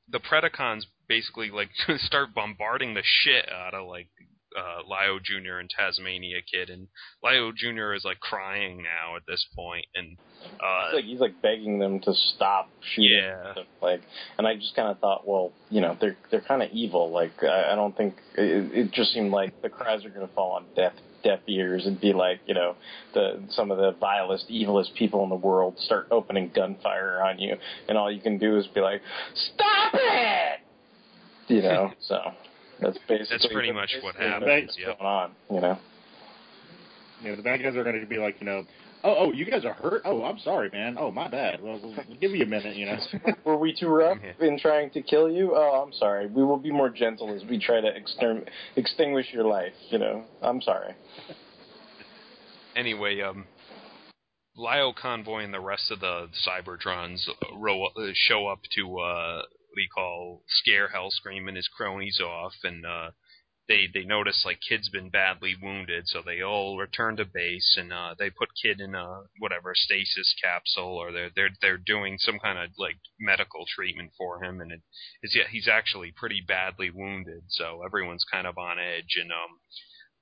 the Predacons basically like start bombarding the shit out of like uh, Lio Jr. and Tasmania Kid, and Lio Jr. is like crying now at this point, and uh, He's like he's like begging them to stop shooting. Yeah. Them. Like, and I just kind of thought, well, you know, they're they're kind of evil. Like, I, I don't think it, it just seemed like the cries are going to fall on deaf deaf ears and be like, you know, the some of the vilest, evilest people in the world start opening gunfire on you, and all you can do is be like, stop it. You know, so that's basically That's pretty much what basically happens, What's yep. going on? You know. You know, the bad guys are going to be like, you know, oh, oh, you guys are hurt. Oh, I'm sorry, man. Oh, my bad. Well, we'll we'll give you a minute, you know. Were we too rough Yeah. in trying to kill you? Oh, I'm sorry. We will be more gentle as we try to exterm- extinguish your life. You know, I'm sorry. anyway, um, Lio Convoy and the rest of the Cybertrons row, uh, show up to uh, you call scare Hellscream and his cronies off, and uh, they they notice like Kid's been badly wounded, so they all return to base. And uh, they put Kid in a whatever stasis capsule, or they're they're they're doing some kind of like medical treatment for him, and it is yeah he's actually pretty badly wounded, so everyone's kind of on edge, and um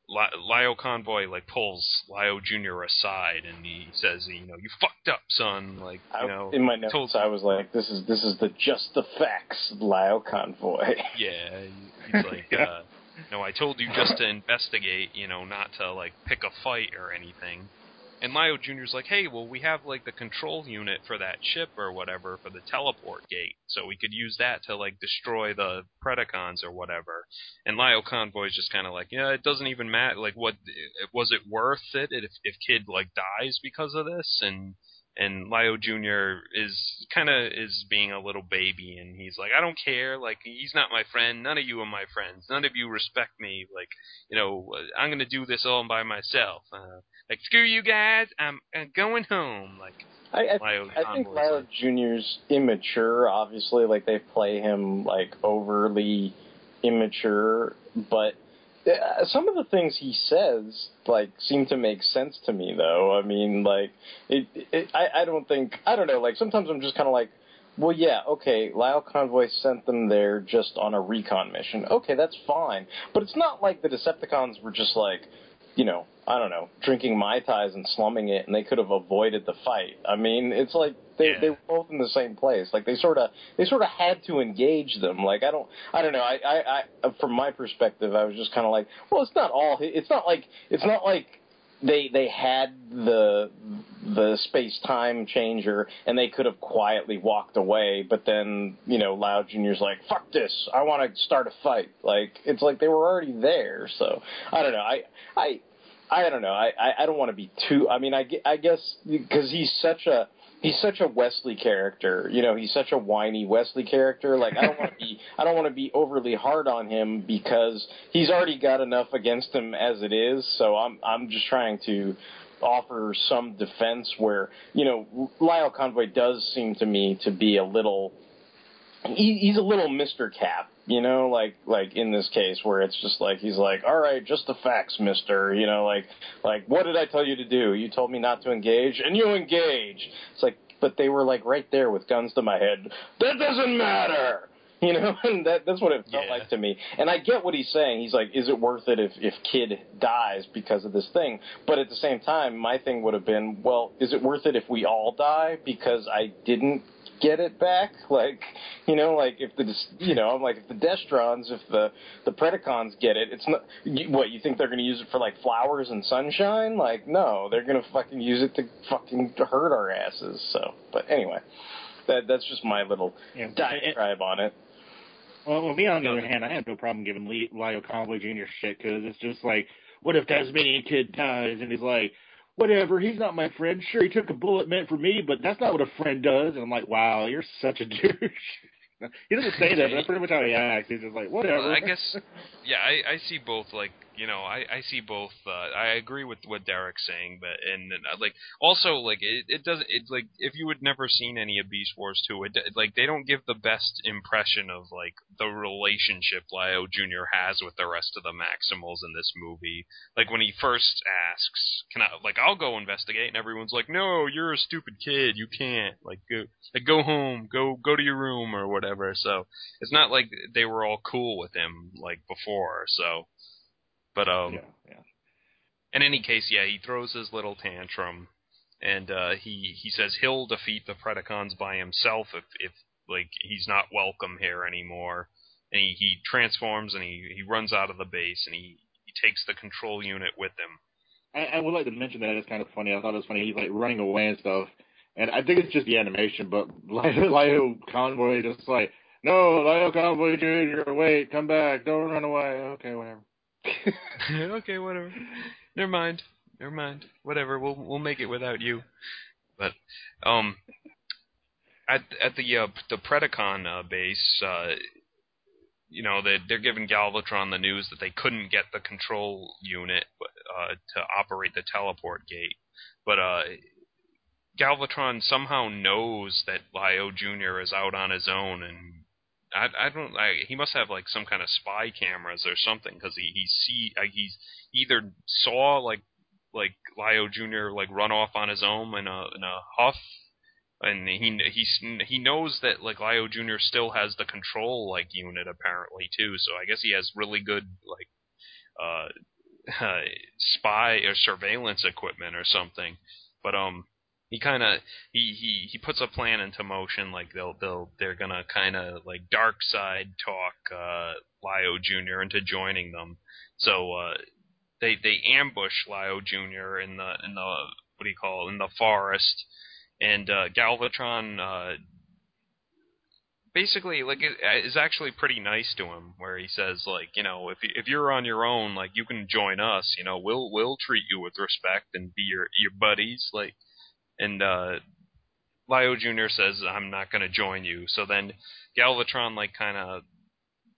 Li- Lio Convoy like pulls Lio Junior aside and he says, you know, you fucked up, son. Like, you I, know, in my notes, told- I was like, "This is this is the just the facts, Lio Convoy." Yeah, he's like, uh, no, I told you just to investigate, you know, not to like pick a fight or anything. And Lio Junior's like, hey, well, we have like the control unit for that ship or whatever for the teleport gate, so we could use that to like destroy the Predacons or whatever. And Lio Convoy's just kind of like, yeah, it doesn't even matter. Like, what was it worth it if if Kid like dies because of this? And and Lio Jr. is kind of is being a little baby, and he's like, I don't care. Like, he's not my friend. None of you are my friends. None of you respect me. Like, you know, I'm gonna do this all by myself. Uh, like, screw you guys. I'm uh, going home. Like, I, I, Lio I think Lio Junior's immature. Obviously, like they play him like overly immature, but uh, some of the things he says like seem to make sense to me. Though I mean, like it, it I, I don't think I don't know. Like sometimes I'm just kind of like. Well, yeah, okay. Lio Convoy sent them there just on a recon mission. Okay, that's fine. But it's not like the Decepticons were just like, you know, I don't know, drinking mai tais and slumming it, and they could have avoided the fight. I mean, it's like they Yeah. they were both in the same place. Like they sort of they sort of had to engage them. Like I don't I don't know. I I, I from my perspective, I was just kind of like, well, it's not all. It's not like it's not like they they had the the space time changer and they could have quietly walked away but then you know Lio junior's like fuck this i want to start a fight like it's like they were already there so i don't know i i i don't know i i, I don't want to be too i mean i, I guess because he's such a he's such a Wesley character. You know, he's such a whiny Wesley character. Like I don't want to be I don't want to be overly hard on him because he's already got enough against him as it is. So I'm I'm just trying to offer some defense where you know Lio Convoy does seem to me to be a little he, he's a little Mr. Cap, you know, like like in this case where it's just like he's like, all right, just the facts, Mister, you know, like like what did I tell you to do? You told me not to engage, and you engage. It's like, but they were like right there with guns to my head. That doesn't matter. You know, and that that's what it felt Yeah. like to me. And I get what he's saying. He's like, is it worth it if if kid dies because of this thing? But at the same time, my thing would have been, well, is it worth it if we all die because I didn't get it back? Like, you know, like if the you know, I'm like if the Destrons, if the the Predacons get it, it's not. You, what you think they're going to use it for like flowers and sunshine? Like, no, they're going to fucking use it to fucking hurt our asses. So, but anyway, that that's just my little Yeah. diatribe on it. Well, well, me on the other hand, I have no problem giving Lio Convoy Jr. shit because it's just like, what if Tasmanian kid dies and he's like, whatever, he's not my friend. Sure, he took a bullet meant for me, but that's not what a friend does. And I'm like, wow, you're such a douche. he doesn't say that, but that's pretty much how he acts. He's just like, whatever. Well, I guess, yeah, I, I see both. Like, you know, I, I see both. Uh, I agree with what Derek's saying, but and, and uh, like also like it, it doesn't. It like if you had never seen any of Beast Wars two, it like they don't give the best impression of like the relationship Lio Junior has with the rest of the Maximals in this movie. Like when he first asks, "Can I like I'll go investigate?" and everyone's like, "No, you're a stupid kid. You can't. Like go like go home, go go to your room or whatever." So it's not like they were all cool with him like before. So, but um, yeah, yeah. in any case, yeah, he throws his little tantrum, and uh, he he says he'll defeat the Predacons by himself if if like he's not welcome here anymore. And he, he transforms and he, he runs out of the base and he, he takes the control unit with him. I, I would like to mention that it's kind of funny. I thought it was funny. He's like running away and stuff, and I think it's just the animation. But Lio, Lio Convoy just like, no, Lio Convoy Jr. Wait, come back! Don't run away. Okay, whatever. okay, whatever. Never mind. Never mind. Whatever. We'll we'll make it without you. But um, at at the uh, the Predacon uh, base, uh, you know, they they're giving Galvatron the news that they couldn't get the control unit uh, to operate the teleport gate, but uh. Galvatron somehow knows that Lio Jr. is out on his own, and I, I don't. I, he must have like some kind of spy cameras or something because he he see like, he's either saw like like Lio Jr. like run off on his own in a in a huff, and he he's he knows that like Lio Jr. still has the control like unit apparently too. So I guess he has really good like uh uh, spy or surveillance equipment or something. But um, he kind of he, he he puts a plan into motion. Like they'll they'll they're gonna kind of like dark side talk uh, Lio Jr. into joining them. So uh, they they ambush Lio Jr. in the in the what do you call it, in the forest, and uh, Galvatron uh, basically like is actually pretty nice to him where he says like you know if if you're on your own like you can join us you know we'll we'll treat you with respect and be your your buddies like and uh Lio Jr. says I'm not going to join you so then Galvatron like kind of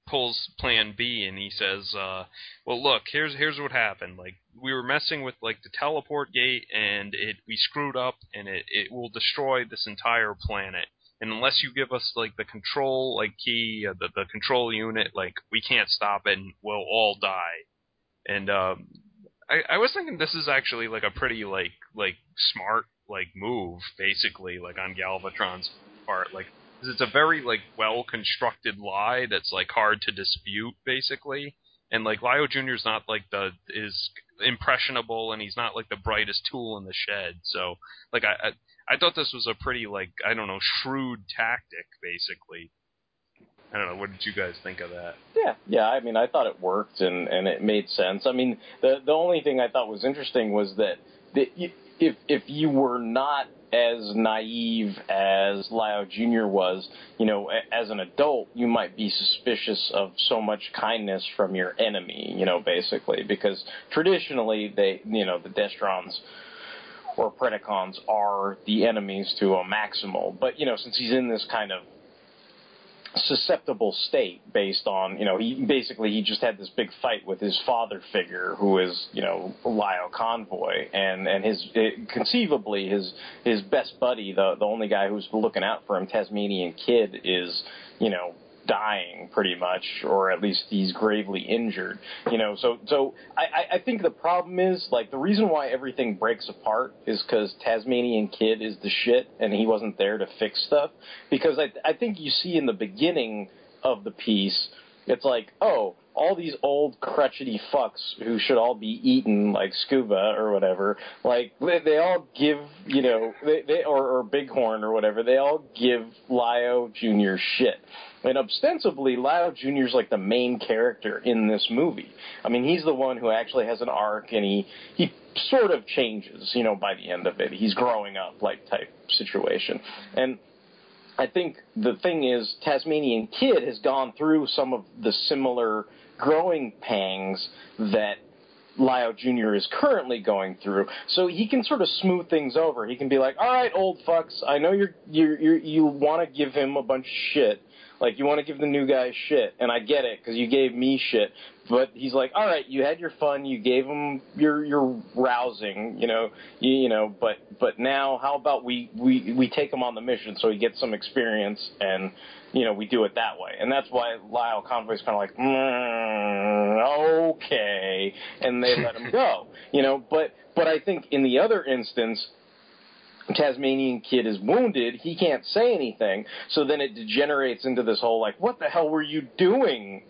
pulls plan B and he says uh well look here's here's what happened like we were messing with like the teleport gate and it we screwed up and it it will destroy this entire planet and unless you give us like the control like key, uh, the the control unit, like we can't stop it, and we'll all die. And um, I I was thinking this is actually like a pretty like like smart like move, basically like on Galvatron's part, like. It's a very like well constructed lie that's like hard to dispute, basically. And like Lio Jr.'s not like the is impressionable, and he's not like the brightest tool in the shed. So like I, I I thought this was a pretty like I don't know shrewd tactic, basically. I don't know. What did you guys think of that? Yeah, yeah. I mean, I thought it worked and and it made sense. I mean, the the only thing I thought was interesting was that that y- if if you were not as naive as Lio Jr. was, you know, as an adult, you might be suspicious of so much kindness from your enemy, you know, basically, because traditionally they, you know, the Destrons or Predacons are the enemies to a maximal. But, you know, since he's in this kind of susceptible state based on, you know, he basically he just had this big fight with his father figure who is, you know, Lio Convoy. And and his it, conceivably his his best buddy, the the only guy who's looking out for him, Tasmanian Kid is, you know, dying pretty much, or at least he's gravely injured. You know, so so I, I think the problem is like the reason why everything breaks apart is because Tasmanian Kid is the shit, and he wasn't there to fix stuff. Because I I think you see in the beginning of the piece, it's like oh all these old crutchety fucks who should all be eaten like scuba or whatever like they, they all give you know they, they or, or bighorn or whatever they all give lio junior shit and ostensibly Lio Jr. is like the main character in this movie i mean he's the one who actually has an arc and he he sort of changes you know by the end of it he's growing up like type situation and I think the thing is, Tasmanian Kid has gone through some of the similar growing pangs that Lio Jr. is currently going through. So he can sort of smooth things over. He can be like, "All right, old fucks, I know you're you're, you're you want to give him a bunch of shit, like you want to give the new guy shit, and I get it because you gave me shit. But he's like, all right, you had your fun, you gave him your your rousing, you know, you, you know. But but now, how about we we we take him on the mission so he gets some experience and you know, we do it that way. And that's why Lio Convoy's kind of like, mm, okay, and they let him go, you know. But but I think in the other instance, Tasmanian kid is wounded, he can't say anything, so then it degenerates into this whole like, what the hell were you doing?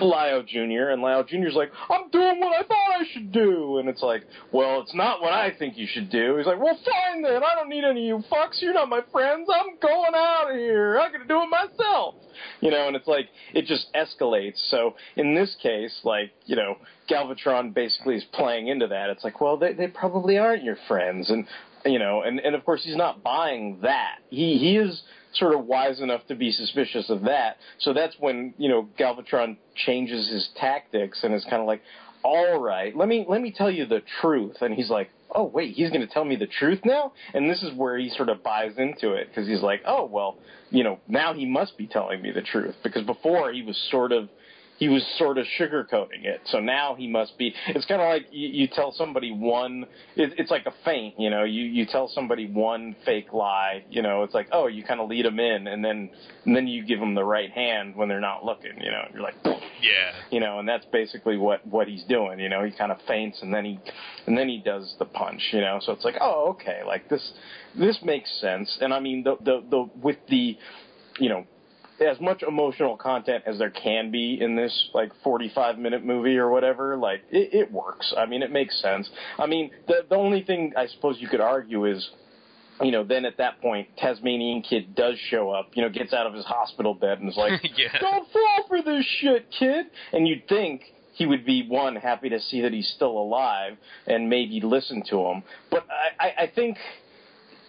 Lio Jr. and Lio Jr.'s like, I'm doing what I thought I should do. And it's like, well, it's not what I think you should do. He's like, well, fine then. I don't need any of you fucks. You're not my friends. I'm going out of here. I'm to do it myself. You know, and it's like, it just escalates. So in this case, like, you know, Galvatron basically is playing into that. It's like, well, they, they probably aren't your friends. And, you know, and, and of course he's not buying that. He, he is sort of wise enough to be suspicious of that. So that's when you know Galvatron changes his tactics and is kind of like, "All right, let me let me tell you the truth." And he's like, "Oh wait, he's going to tell me the truth now?" And this is where he sort of buys into it because he's like, "Oh well, you know, now he must be telling me the truth because before he was sort of." He was sort of sugarcoating it, so now he must be. It's kind of like you, you tell somebody one. It, it's like a feint, you know. You you tell somebody one fake lie, you know. It's like oh, you kind of lead them in, and then and then you give them the right hand when they're not looking, you know. You're like, Yeah. you know, and that's basically what what he's doing. You know, he kind of feints and then he and then he does the punch. You know, so it's like, oh, okay, like this this makes sense. And I mean, the the the with the you know as much emotional content as there can be in this like 45 minute movie or whatever. Like it, it works. I mean, it makes sense. I mean, the the only thing I suppose you could argue is you know, then at that point, Tasmanian Kid does show up, you know, gets out of his hospital bed and is like, Yeah. don't fall for this shit, kid. And you'd think he would be, one, happy to see that he's still alive and maybe listen to him. But I, I, I think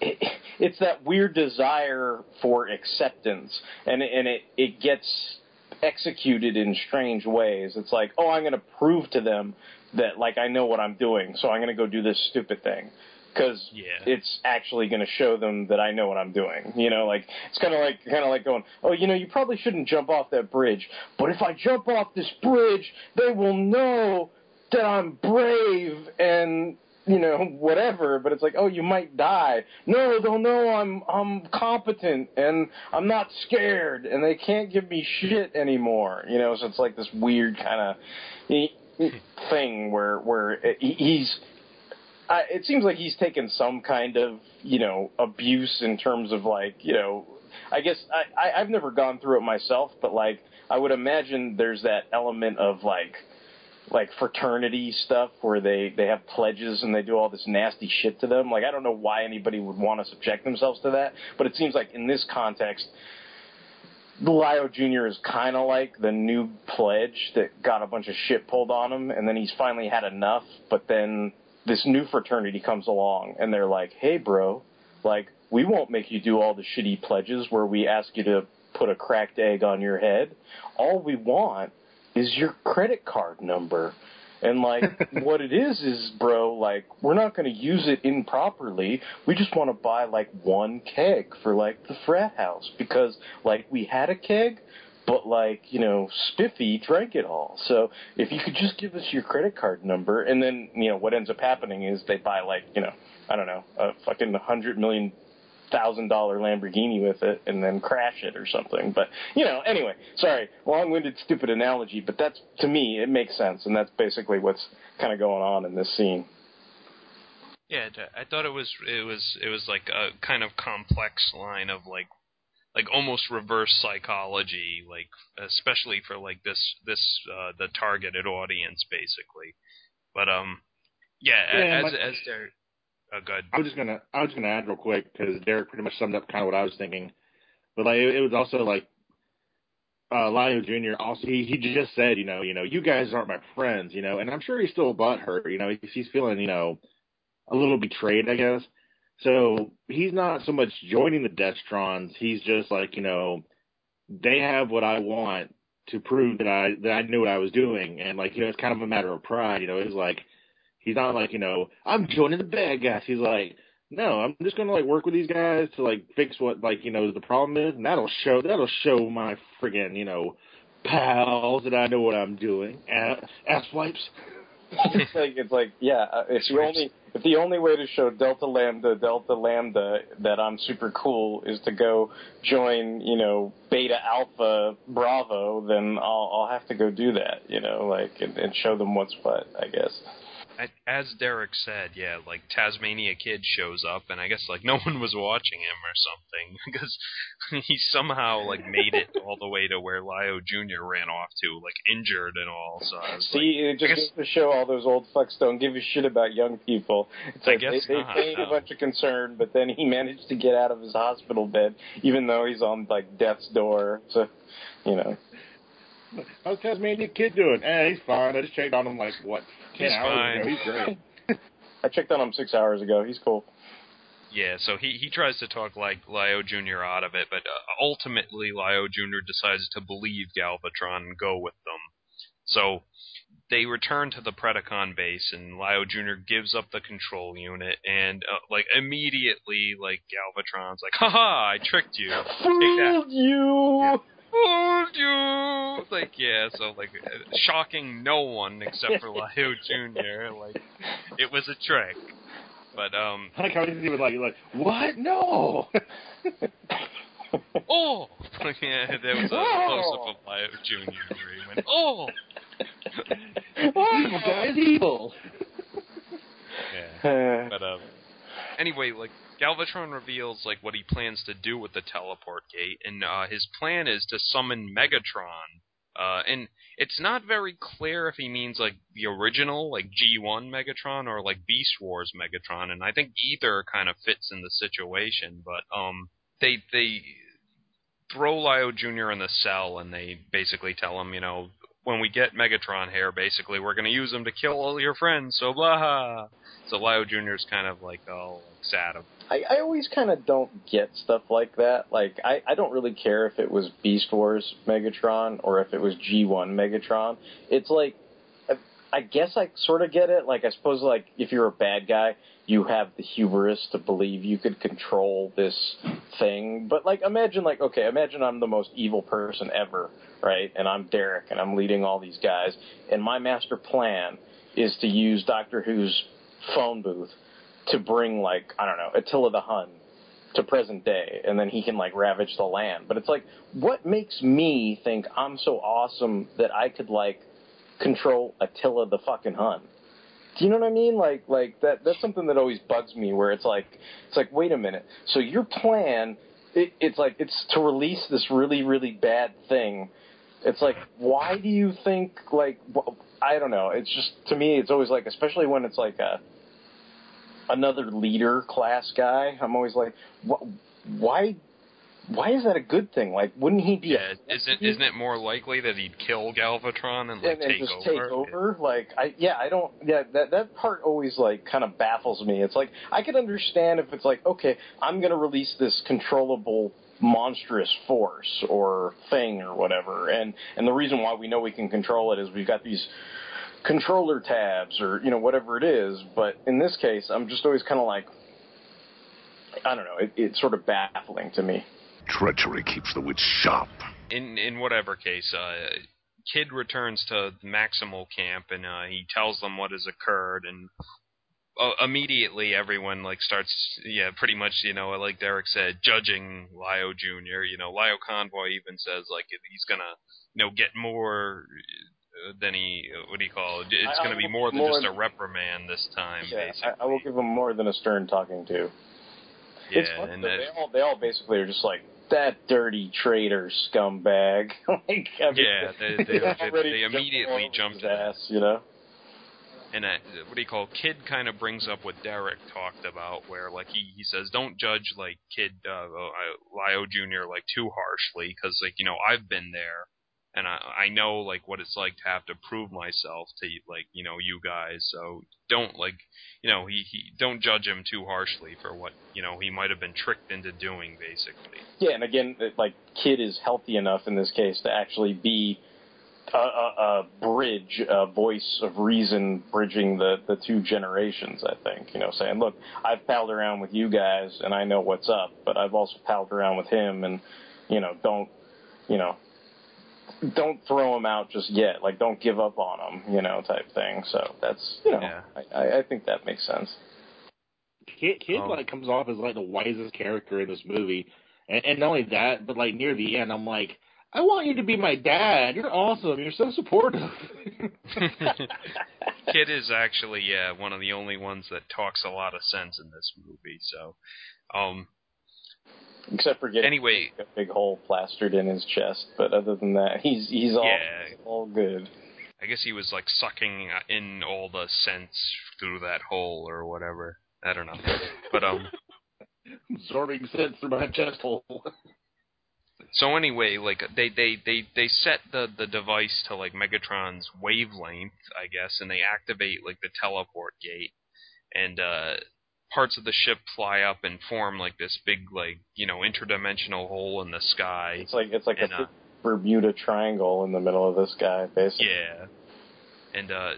it's that weird desire for acceptance, and, and it, it gets executed in strange ways. It's like, oh, I'm going to prove to them that, like, I know what I'm doing, so I'm going to go do this stupid thing because Yeah. it's actually going to show them that I know what I'm doing. You know, like it's kind of like kind of like going, oh, you know, you probably shouldn't jump off that bridge, but if I jump off this bridge, they will know that I'm brave and you know whatever. But it's like, oh, you might die. No, they'll know I'm I'm competent and I'm not scared, and they can't give me shit anymore. You know, so it's like this weird kind of thing where where he's I, it seems like he's taken some kind of you know abuse in terms of like you know I guess I, I I've never gone through it myself, but like I would imagine there's that element of like like fraternity stuff where they they have pledges and they do all this nasty shit to them. Like I don't know why anybody would want to subject themselves to that, but it seems like in this context. Lio Jr. is kind of like the new pledge that got a bunch of shit pulled on him, and then he's finally had enough. But then this new fraternity comes along, and they're like, "Hey, bro, like we won't make you do all the shitty pledges where we ask you to put a cracked egg on your head. All we want is your credit card number." And like what it is is, bro, like we're not going to use it improperly. We just want to buy like one keg for like the frat house because like we had a keg, but like you know Spiffy drank it all. So if you could just give us your credit card number, and then you know what ends up happening is they buy like you know I don't know a fucking hundred million thousand dollar Lamborghini with it and then crash it or something. But you know, anyway, sorry, long winded, stupid analogy, but that's to me it makes sense, and that's basically what's kind of going on in this scene. Yeah, I thought it was it was it was like a kind of complex line of like like almost reverse psychology, like especially for like this this uh, the targeted audience basically. But um, yeah, Yeah, as my- as they're oh, good. I was just gonna I was gonna add real quick because Derek pretty much summed up kind of what I was thinking, but like it, it was also like uh Lio Jr. also he he just said you know you know you guys aren't my friends you know and I'm sure he's still butthurt you know he's, he's feeling you know a little betrayed I guess so he's not so much joining the Destrons he's just like you know they have what I want to prove that I that I knew what I was doing and like you know it's kind of a matter of pride you know it's like he's not like you know I'm joining the bad guys he's like no, I'm just gonna like work with these guys to like fix what like you know the problem is, and that'll show that'll show my friggin' you know pals that I know what I'm doing. Ass, wipes. it's like it's like yeah, uh, if the only if the only way to show Delta Lambda Delta Lambda that I'm super cool is to go join you know Beta Alpha Bravo, then I'll I'll have to go do that, you know, like and, and show them what's what, I guess. I- As Derek said, yeah, like Tasmania Kid shows up, and I guess like no one was watching him or something because he somehow like made it all the way to where Lio Jr. ran off to, like injured and all. So I was See, it I just guess- goes to show all those old fucks don't give a shit about young people. It's I like guess they, they not, paid no. a bunch of concern, but then he managed to get out of his hospital bed, even though he's on like death's door. So, you know. How's Tasmanian kid doing? Eh, he's fine. I just checked on him like what ten He's hours fine. ago. He's great. I checked on him six hours ago. He's cool. Yeah, so he he tries to talk like Lio Jr. out of it, but uh, ultimately Lio Jr. decides to believe Galvatron and go with them. So they return to the Predacon base, and Lio Jr. gives up the control unit, and uh, like immediately, like Galvatron's like, "Ha ha! I tricked you. Take that." Fooled you. Fooled you! Like, yeah, so, like, shocking no one except for Lio Jr. Like, it was a trick. But, um, I like how he was like like what? No. oh! yeah, there was a Oh! close-up of Lio Jr. where he went, oh! evil guy is evil. Yeah. But, um, anyway, like Galvatron reveals like what he plans to do with the teleport gate, and uh, his plan is to summon Megatron. Uh, and it's not very clear if he means like the original, like G1 Megatron, or like Beast Wars Megatron. And I think either kind of fits in the situation. But um, they they throw Lio Jr. in the cell, and they basically tell him, you know, when we get Megatron here, basically we're going to use him to kill all your friends. So blah. So Lio Jr. is kind of like all sad. I, I always kind of don't get stuff like that. Like, I, I don't really care if it was Beast Wars Megatron or if it was G1 Megatron. It's like, I guess I sort of get it. Like, I suppose, like, if you're a bad guy, you have the hubris to believe you could control this thing. But, like, imagine, like, okay, imagine I'm the most evil person ever, right? And I'm Derek, and I'm leading all these guys. And my master plan is to use Doctor Who's phone booth to bring like I don't know Attila the Hun to present day, and then he can like ravage the land. But it's like, what makes me think I'm so awesome that I could like control Attila the fucking Hun? Do you know what I mean? Like, like that. That's something that always bugs me. Where it's like, it's like, wait a minute. So your plan, it, it's like, it's to release this really, really bad thing. It's like, why do you think like? I don't know. It's just to me, it's always like, especially when it's like a another leader class guy. I'm always like, why? Why is that a good thing? Like, wouldn't he be? Yeah, isn't isn't it more likely that he'd kill Galvatron and like and, and take just over? take over? Like, I yeah, I don't. Yeah, that that part always like kind of baffles me. It's like I could understand if it's like, okay, I'm gonna release this controllable monstrous force or thing or whatever, and and the reason why we know we can control it is we've got these controller tabs or you know whatever it is. But in this case, I'm just always kind of like, I don't know. It, it's sort of baffling to me. Treachery keeps the witch sharp. In in whatever case, uh, Kid returns to Maximal Camp and uh, he tells them what has occurred and. Uh, immediately, everyone like starts, yeah, pretty much, you know, like Derek said, judging Lio Jr. You know, Lio Convoy even says like he's gonna, you know, get more than he what do you call it? It's going to be more than more just a reprimand this time. Yeah, basically, I, I will give him more than a stern talking to. yeah, it's funny and that that, they all they all basically are just like that dirty traitor scumbag. like, I mean, yeah, they they, they, they immediately over his ass, you know. and uh, what do you call it? Kid kind of brings up what Derek talked about, where like he he says don't judge like Kid uh, Lio Junior like too harshly because like you know I've been there and I I know like what it's like to have to prove myself to like you know you guys. So don't like you know he he don't judge him too harshly for what you know he might have been tricked into doing basically. Yeah, and again, like Kid is healthy enough in this case to actually be a, a, a bridge, a voice of reason, bridging the the two generations. I think you know, saying, look, I've palled around with you guys and I know what's up, but I've also palled around with him, and you know, don't you know. Don't throw him out just yet. Like, don't give up on him, you know, type thing. So that's, you know, Yeah. I, I, I think that makes sense. Kid, Kid Oh. like comes off as like the wisest character in this movie, and, and not only that, but like near the end, I'm like, I want you to be my dad. You're awesome. You're so supportive. Kid is actually yeah one of the only ones that talks a lot of sense in this movie. So, um, Except for getting anyway, a big hole plastered in his chest, but other than that, he's he's all Yeah. all good. I guess he was like sucking in all the sense through that hole or whatever. I don't know, but um. Absorbing sense through my chest hole. So anyway, like they they they they set the the device to like Megatron's wavelength, I guess, and they activate like the teleport gate, and uh parts of the ship fly up and form like this big like you know interdimensional hole in the sky. It's like it's like And, a uh, Bermuda Triangle in the middle of this guy, basically. Yeah, and uh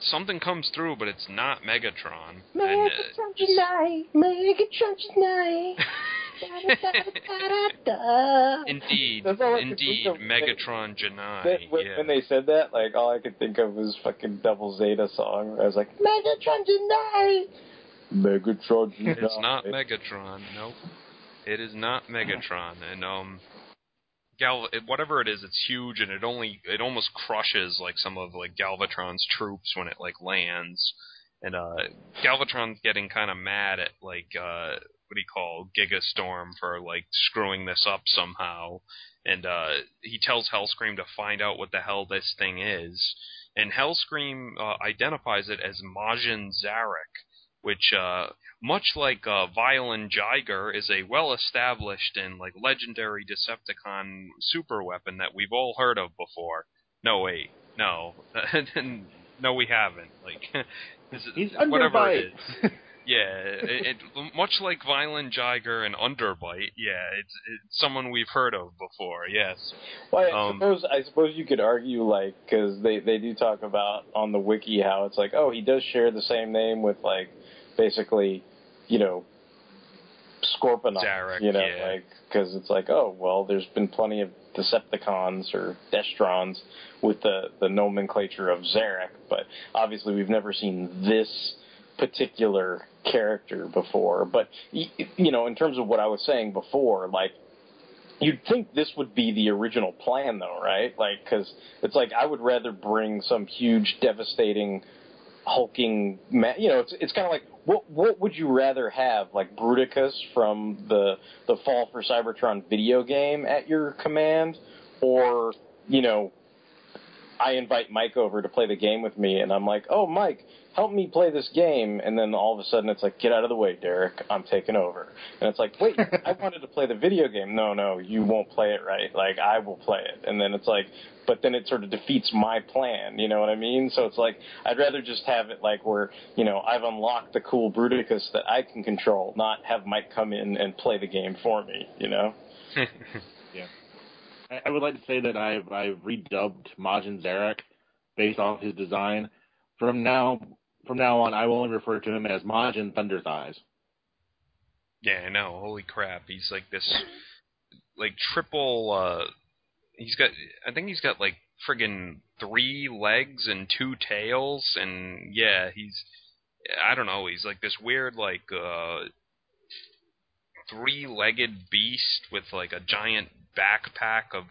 something comes through, but it's not Megatron. and, uh, just- Megatron tonight. Indeed, That's all I could indeed, think. Megatron Janai. That, when, yeah. when they said that, like all I could think of was fucking Double Zeta song. I was like, Megatron tonight. Megatron. It's not Megatron. Nope. It is not Megatron. And um, Gal, whatever it is, it's huge, and it only it almost crushes like some of like Galvatron's troops when it like lands. and uh, Galvatron's getting kind of mad at like uh, what do you call Gigastorm for like screwing this up somehow, and uh, he tells Hellscream to find out what the hell this thing is, and Hellscream uh, identifies it as Majin Zarak, which uh, much like uh, Violen Jiger is a well-established and like legendary Decepticon super weapon that we've all heard of before. No, wait, no, no, we haven't. Like, is, He's whatever underbite. it is. Yeah, it, it, much like Violen Jiger and Underbite, yeah, it's, it's someone we've heard of before. Yes. Well, I Um, suppose I suppose you could argue like because they they do talk about on the wiki how it's like oh he does share the same name with like basically you know Scorponok Zarak, you know yeah. like because it's like oh well there's been plenty of Decepticons or Destrons with the the nomenclature of Zarak but obviously we've never seen this particular character before but you know in terms of what I was saying before like You'd think this would be the original plan, though, right? Like, because it's like I would rather bring some huge, devastating, hulking, ma- you know, it's it's kind of like what what would you rather have, like Bruticus from the the Fall of Cybertron video game at your command, or you know, I invite Mike over to play the game with me, and I'm like, oh, Mike, help me play this game, and then all of a sudden it's like, get out of the way, Derek, I'm taking over, and it's like, wait, I wanted to play the video game. No, no, you won't play it right. Like I will play it, and then it's like, but then it sort of defeats my plan. You know what I mean? So it's like I'd rather just have it like where you know I've unlocked the cool Bruticus that I can control, not have Mike come in and play the game for me. You know? I, would like to say that I've I've redubbed Majin Zarak based off his design. From now from now on, I will only refer to him as Majin Thunder Thighs. Yeah, I know. Holy crap. He's like this, like triple, uh, he's got, I think he's got like friggin' three legs and two tails, and yeah, he's, I don't know, he's like this weird, like, uh, three-legged beast with like a giant backpack of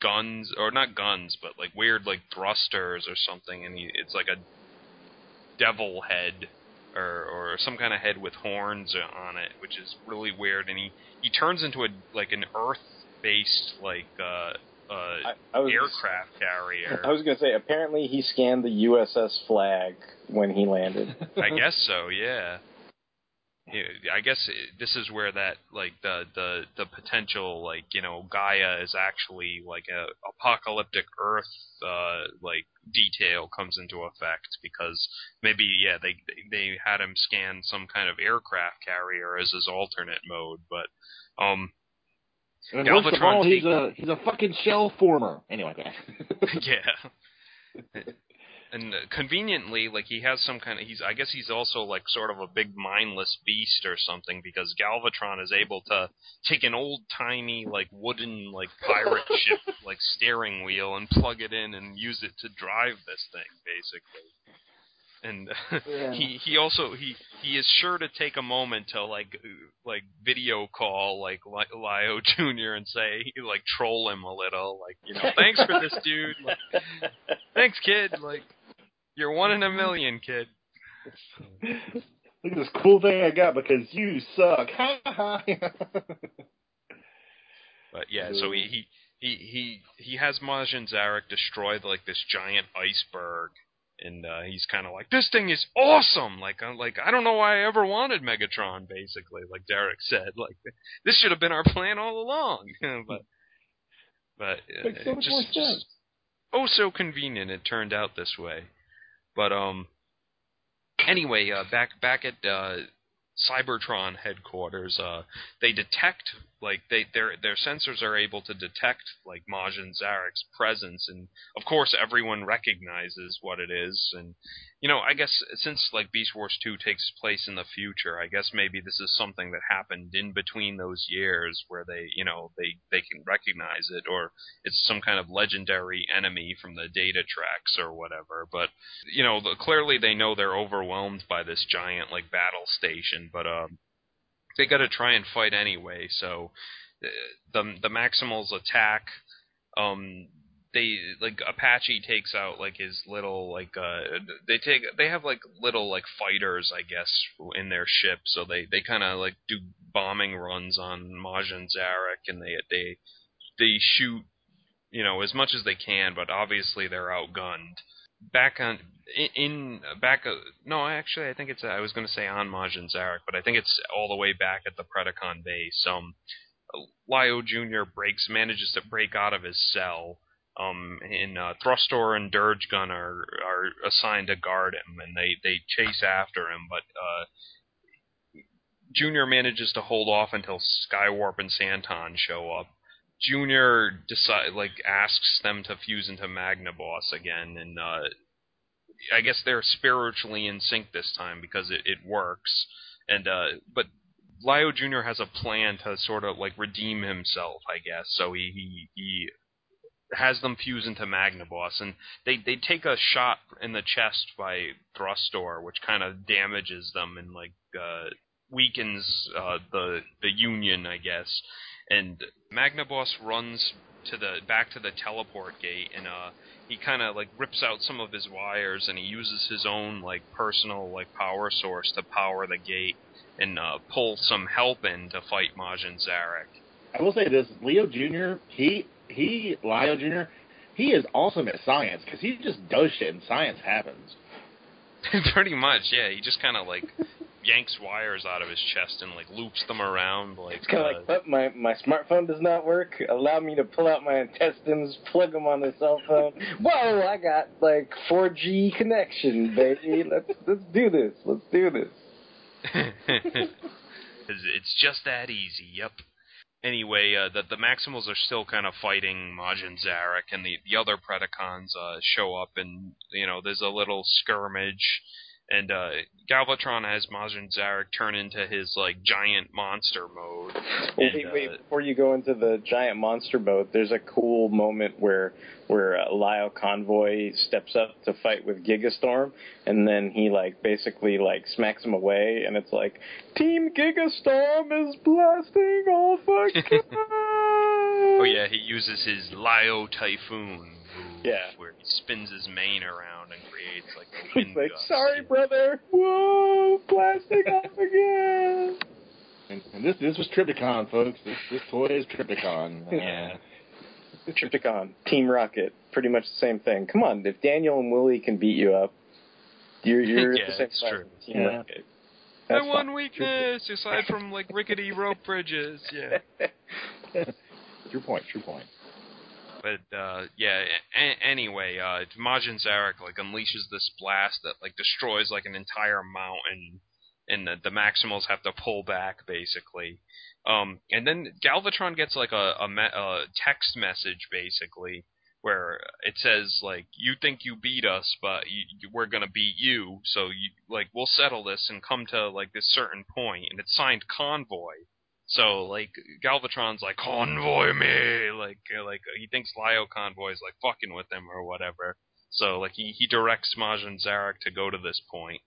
guns, or not guns, but like weird, like thrusters or something, and he, it's like a devil head or or some kind of head with horns on it, which is really weird. And he he turns into a like an Earth based like uh uh I, I was aircraft carrier. I was gonna say apparently he scanned the USS flag when he landed. I guess so. Yeah. Yeah, I guess this is where that like the the the potential like you know Gaia is actually like a apocalyptic Earth uh like detail comes into effect because maybe yeah they they had him scan some kind of aircraft carrier as his alternate mode but um And worst of all, he's a he's a fucking shell former. Anyway, yeah. And conveniently, like he has some kind of he's I guess he's also like sort of a big mindless beast or something because Galvatron is able to take an old timey like wooden like pirate ship like steering wheel and plug it in and use it to drive this thing basically. And Yeah. he he also he he is sure to take a moment to like like video call like Li- Lio Jr. and say like troll him a little like you know thanks for this dude like, thanks kid like you're one in a million kid. Look at this cool thing I got because you suck. Ha ha. but yeah so he he he he, he has Majin Zarak destroy like this giant iceberg. And uh, he's kind of like this thing is awesome! Like I'm like I don't know why I ever wanted Megatron basically like Derek said. Like this should have been our plan all along. But but uh, so much just, more just oh so convenient it turned out this way but um anyway uh back back at uh Cybertron headquarters uh they detect like they their their sensors are able to detect like Majin Zarak's presence. And of course everyone recognizes what it is. And you know I guess since like Beast Wars 2 takes place in the future I guess maybe this is something that happened in between those years where they you know they they can recognize it or it's some kind of legendary enemy from the data tracks or whatever. But you know the, clearly they know they're overwhelmed by this giant like battle station but um they got to try and fight anyway. So uh, the the maximals attack um they like Apache takes out like his little like uh they take they have like little like fighters I guess in their ship so they they kind of like do bombing runs on Majin Zarak and they they they shoot you know as much as they can but obviously they're outgunned back on in, in back uh, no actually I think it's I was going to say on Majin Zarak but I think it's all the way back at the Predacon base um Lio Jr. breaks manages to break out of his cell um, and uh, Thrustor and Dirge-Gun are are assigned to guard him, and they they chase after him, but uh, Junior manages to hold off until Skywarp and Santon show up. Junior decide like asks them to fuse into Magnaboss again, and uh, I guess they're spiritually in sync this time because it, it works. And uh, but Lio Junior has a plan to sort of like redeem himself, I guess. So he he, he has them fuse into Magnaboss, and they they take a shot in the chest by Thrustor, which kind of damages them and like uh, weakens uh, the the Union, I guess. And Magnaboss runs to the back to the teleport gate, and uh, he kind of like rips out some of his wires, and he uses his own like personal like power source to power the gate and uh, pull some help in to fight Majin Zarak. I will say this: Lio Jr. He he Lio Jr. He is awesome at science because he just does shit and science happens. Pretty much, yeah. He just kind of like yanks wires out of his chest and like loops them around like. It's kind of uh, like, what, my my smartphone does not work. Allow me to pull out my intestines, plug them on the cell phone. Whoa, I got like 4G connection, baby. Let's let's do this. Let's do this. it's it's just that easy. Yep. Anyway, uh, the the Maximals are still kind of fighting Majin Zarak, and the the other Predacons uh, show up, and you know there's a little skirmish, and uh, Galvatron has Majin Zarak turn into his like giant monster mode. Wait, and, wait, uh, before you go into the giant monster mode, there's a cool moment where where uh, Lio Convoy steps up to fight with Gigastorm, and then he like basically like smacks him away, and it's like Team Gigastorm is blasting all fucking. Oh yeah, he uses his Lio Typhoon Yeah. where he spins his mane around and creates like a wind He's like, gust. sorry, brother. Whoa, blasting off again. And, and this this was Trypticon, folks. This this toy is Trypticon. Uh, Yeah. Trypticon, Team Rocket, pretty much the same thing. Come on, if Daniel and Wheelie can beat you up, you're you're Yeah, the same it's size true. as Team Yeah. Rocket. My one fine. weakness, aside from like rickety rope bridges, yeah. True point. True point. But uh, yeah. A- anyway, uh, Majin Zarek like unleashes this blast that like destroys like an entire mountain, and the, the Maximals have to pull back basically. Um, and then Galvatron gets like a a, me- a text message basically where it says like you think you beat us, but you, we're gonna beat you. So you like we'll settle this and come to like this certain point, and it's signed Convoy. So like Galvatron's like convoy me, like uh, like he thinks Lio Convoy's like fucking with him or whatever. So like he he directs Majin Zarak to go to this point.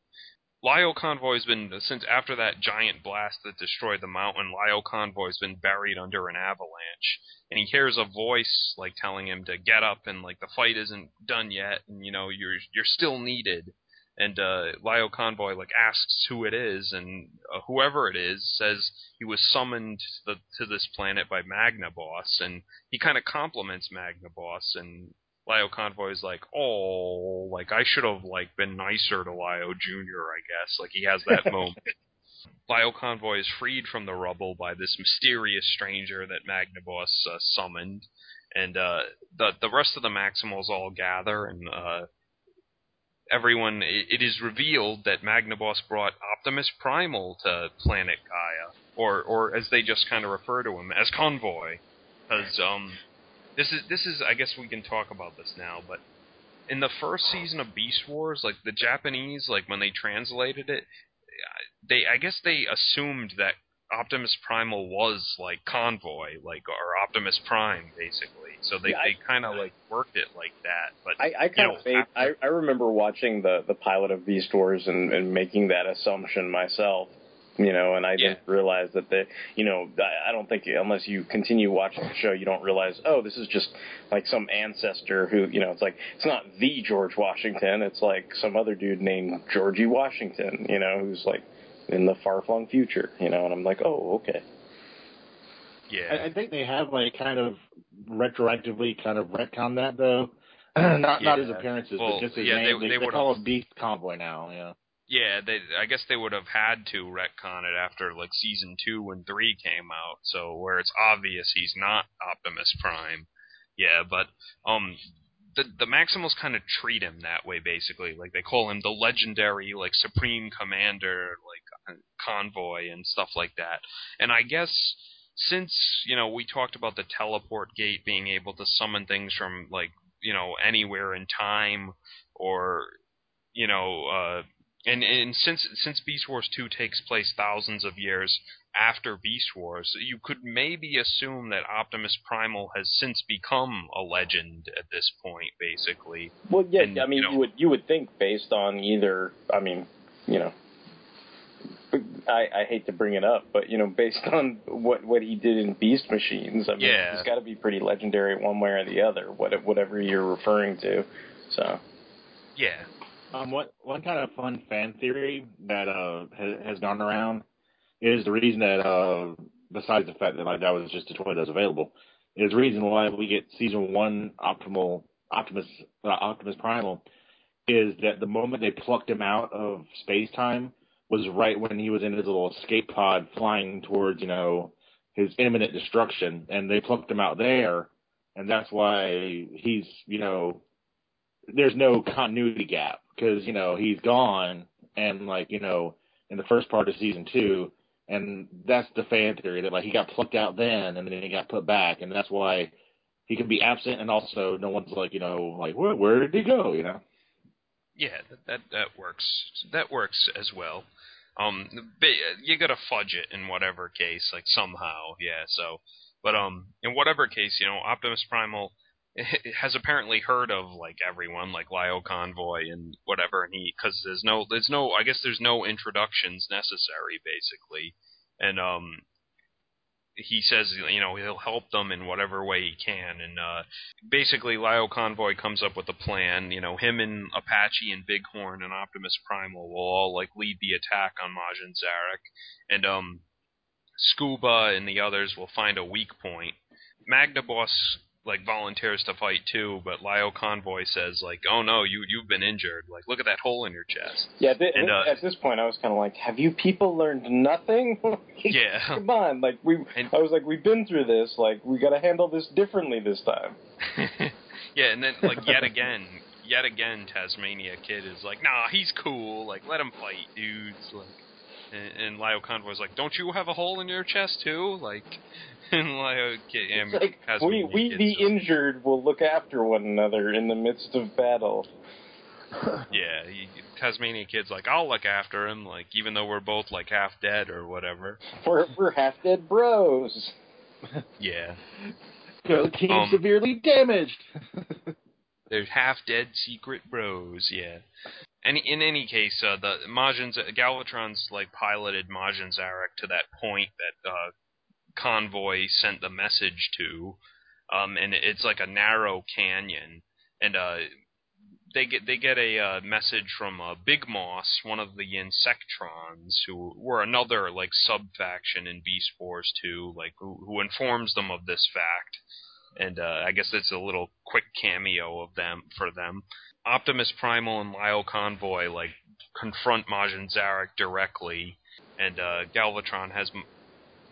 Lio Convoy's been since after that giant blast that destroyed the mountain. Lio Convoy's been buried under an avalanche, and he hears a voice like telling him to get up and like the fight isn't done yet, and you know you're you're still needed. And uh, Convoy like asks who it is, and uh, whoever it is says he was summoned to, the, to this planet by Magnaboss, and he kind of compliments Magnaboss, and Lio Convoy is like, oh, like I should have like been nicer to Lio Junior, I guess. Like he has that moment. Lio Convoy is freed from the rubble by this mysterious stranger that Magnaboss uh, summoned, and uh, the the rest of the Maximals all gather, and uh, everyone. It, it is revealed that Magnaboss brought Optimus Primal to Planet Gaia, or or as they just kind of refer to him as Convoy, because um, this is this is I guess we can talk about this now, but in the first season of Beast Wars, like the Japanese, like when they translated it, they I guess they assumed that Optimus Primal was like Convoy, like or Optimus Prime, basically. So they Yeah, they kind of like worked it like that. But I, I kind know, of made, I, I remember watching the, the pilot of Beast Wars and, and making that assumption myself. you know, and I Yeah. didn't realize that the, you know, I I don't think unless you continue watching the show, you don't realize, oh, this is just like some ancestor who, you know, it's like it's not the George Washington, it's like some other dude named Georgie Washington, you know, who's like in the far flung future, you know, and I'm like, oh, okay. Yeah. I, I think they have like kind of retroactively kind of retcon that though. not not his appearances, Well, but just his yeah, name. they- They, they they call him Beast Convoy now. Yeah. Yeah, they. I guess they would have had to retcon it after like season two and three came out. So where it's obvious he's not Optimus Prime. Yeah, but um, the the Maximals kind of treat him that way basically. Like they call him the legendary like Supreme Commander, like uh, convoy and stuff like that. And I guess since you know we talked about the teleport gate being able to summon things from like you know anywhere in time or you know uh and and since since Beast Wars 2 takes place thousands of years after Beast Wars, you could maybe assume that Optimus Primal has since become a legend at this point, basically. Well, yeah, And, I mean, you you, would you would think based on either, I mean, you know, I, I hate to bring it up, but you know, based on what what he did in Beast Machines, I mean, Yeah. he's got to be pretty legendary one way or the other, what whatever you're referring to. So, Yeah. Um, what one kind of fun fan theory that uh has, has gone around is the reason that uh besides the fact that like that was just a toy that's available is the reason why we get season one optimal Optimus uh, Optimus Primal is that the moment they plucked him out of space time was right when he was in his little escape pod flying towards you know his imminent destruction and they plucked him out there and that's why he's you know there's no continuity gap because you know he's gone and like you know in the first part of season two and that's the fan theory that like he got plucked out then and then he got put back and that's why he can be absent and also no one's like you know like where where did he go you know Yeah, that that, that works. That works as well. Um, ba- you gotta fudge it in whatever case, like somehow, yeah. So, but um, in whatever case, you know, Optimus Primal has apparently heard of like everyone, like Lio Convoy and whatever, and he because there's no, there's no, I guess there's no introductions necessary, basically, and um, he says you know he'll help them in whatever way he can. And uh basically Lio Convoy comes up with a plan. You know him and Apache and Bighorn and Optimus Primal will all like lead the attack on Majin Zarak. And um Scuba and the others will find a weak point. Magnaboss like volunteers to fight too but Lio Convoy says like oh no you you've been injured like look at that hole in your chest yeah, th- And, uh, at this point, I was kind of like, have you people learned nothing? Yeah. Come on, like we, And- I was like, we've been through this, like we got to handle this differently this time. yeah, and then like yet again, yet again, Tasmania Kid is like, nah, he's cool. Like, let him fight, dudes. Like, and, and Lio Convoy's like, don't you have a hole in your chest too? Like, and Lio Kid, and It's like we we the just- injured will look after one another in the midst of battle. yeah, he, Tasmania Kid's like, I'll look after him. Like, even though we're both like half dead or whatever. We're we're half dead bros. Yeah, Go team Um, severely damaged They're half dead secret bros, yeah. Any in any case, uh, the Majin Z- Galvatron's like piloted Majin Zarak to that point that uh, convoy sent the message to, um, and it's like a narrow canyon, and uh, they get they get a uh, message from uh, Big Moss, one of the Insectrons, who were another like sub faction in Beast Wars 2, like who, who informs them of this fact and uh, I guess it's a little quick cameo of them for them. Optimus Primal and Lio Convoy like confront Majin Zarak directly, and uh, Galvatron has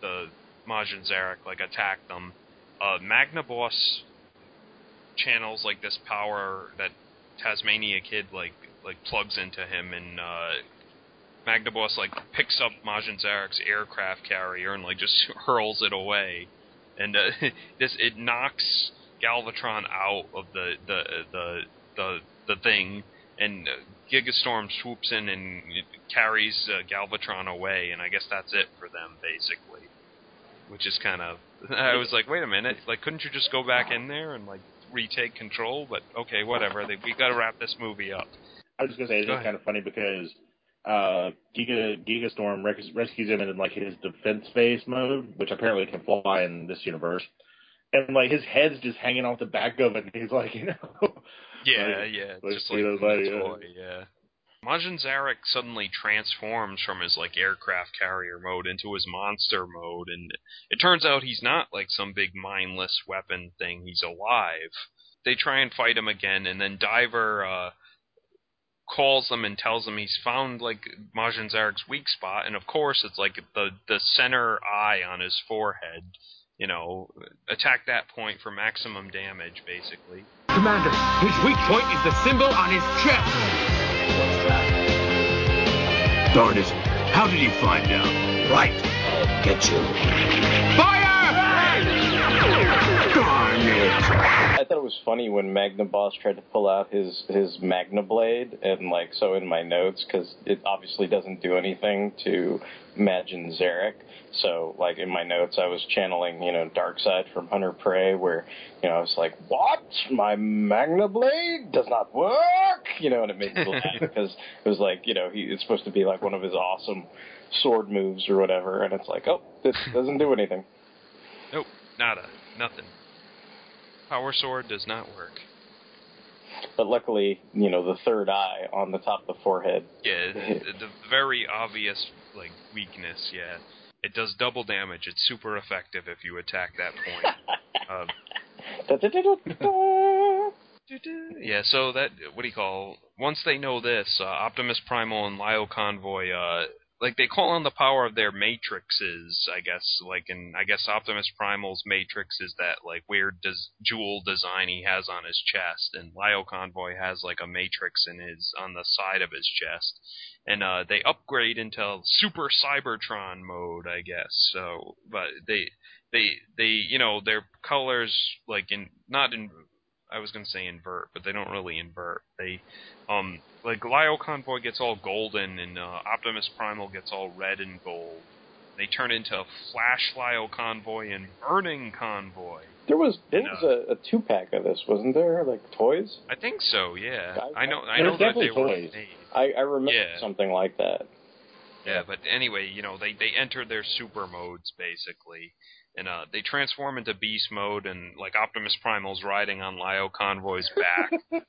the Majin Zarak like attack them. Uh, Magnaboss channels like this power that Tasmania Kid like like plugs into him, and uh, Magnaboss like picks up Majin Zarak's aircraft carrier and like just hurls it away and uh, this it knocks Galvatron out of the the the the, the thing, and uh, Gigastorm swoops in and carries uh, Galvatron away, and I guess that's it for them basically. Which is kind of I was like, wait a minute, like couldn't you just go back in there and like retake control? But okay, whatever. They, we got to wrap this movie up. I was just gonna say it's Go kind of funny because uh, Giga Giga Storm res- rescues him in like his defense phase mode, which apparently can fly in this universe. And like his head's just hanging off the back of it, and he's like, you know, Yeah, Like- yeah, like, just like know, like, uh, toy, yeah. Majin Zarak suddenly transforms from his like aircraft carrier mode into his monster mode, and it turns out he's not like some big mindless weapon thing. He's alive. They try and fight him again, and then Diver uh, calls them and tells them he's found like Majin Zarak's weak spot, and of course it's like the the center eye on his forehead. You know, attack that point for maximum damage, basically. Commander, his weak point is the symbol on his chest. Darn it. How did he find out? Right. Get you. Fire! I thought it was funny when Magnaboss tried to pull out his his Magna Blade, and like so in my notes because it obviously doesn't do anything to Majin Zarak. So like in my notes, I was channeling you know Dark Side from Hunter Prey, where you know I was like, "What? My Magna Blade does not work," you know, and it made me laugh because it was like you know he it's supposed to be like one of his awesome sword moves or whatever, and it's like, oh, this doesn't do anything. Nope, nada, nothing. Power Sword does not work. But luckily, you know, the third eye on the top of the forehead Yeah, the, the very obvious like weakness. Yeah, it does double damage. It's super effective if you attack that point. um, yeah, so that what do you call? Once they know this, uh, Optimus Primal and Lio Convoy, uh, like they call on the power of their matrices. I guess, like, and I guess Optimus Primal's matrix is that like weird des- jewel design he has on his chest, and Lio Convoy has like a matrix in his on the side of his chest, and uh, they upgrade into Super Cybertron mode, I guess. So, but they they they you know their colors like in not in I was gonna say invert, but they don't really invert. They um like Lio Convoy gets all golden and uh, Optimus Primal gets all red and gold. They turn into Flash Lio Convoy and Burning Convoy. There was there was a, a two pack of this, wasn't there? Like toys. I think so, yeah. I- I know I know that they definitely were made. I, I remember Yeah. something like that. Yeah, but anyway, you know, they they enter their super modes basically, and uh, they transform into beast mode, and like Optimus Primal's riding on Lio Convoy's back,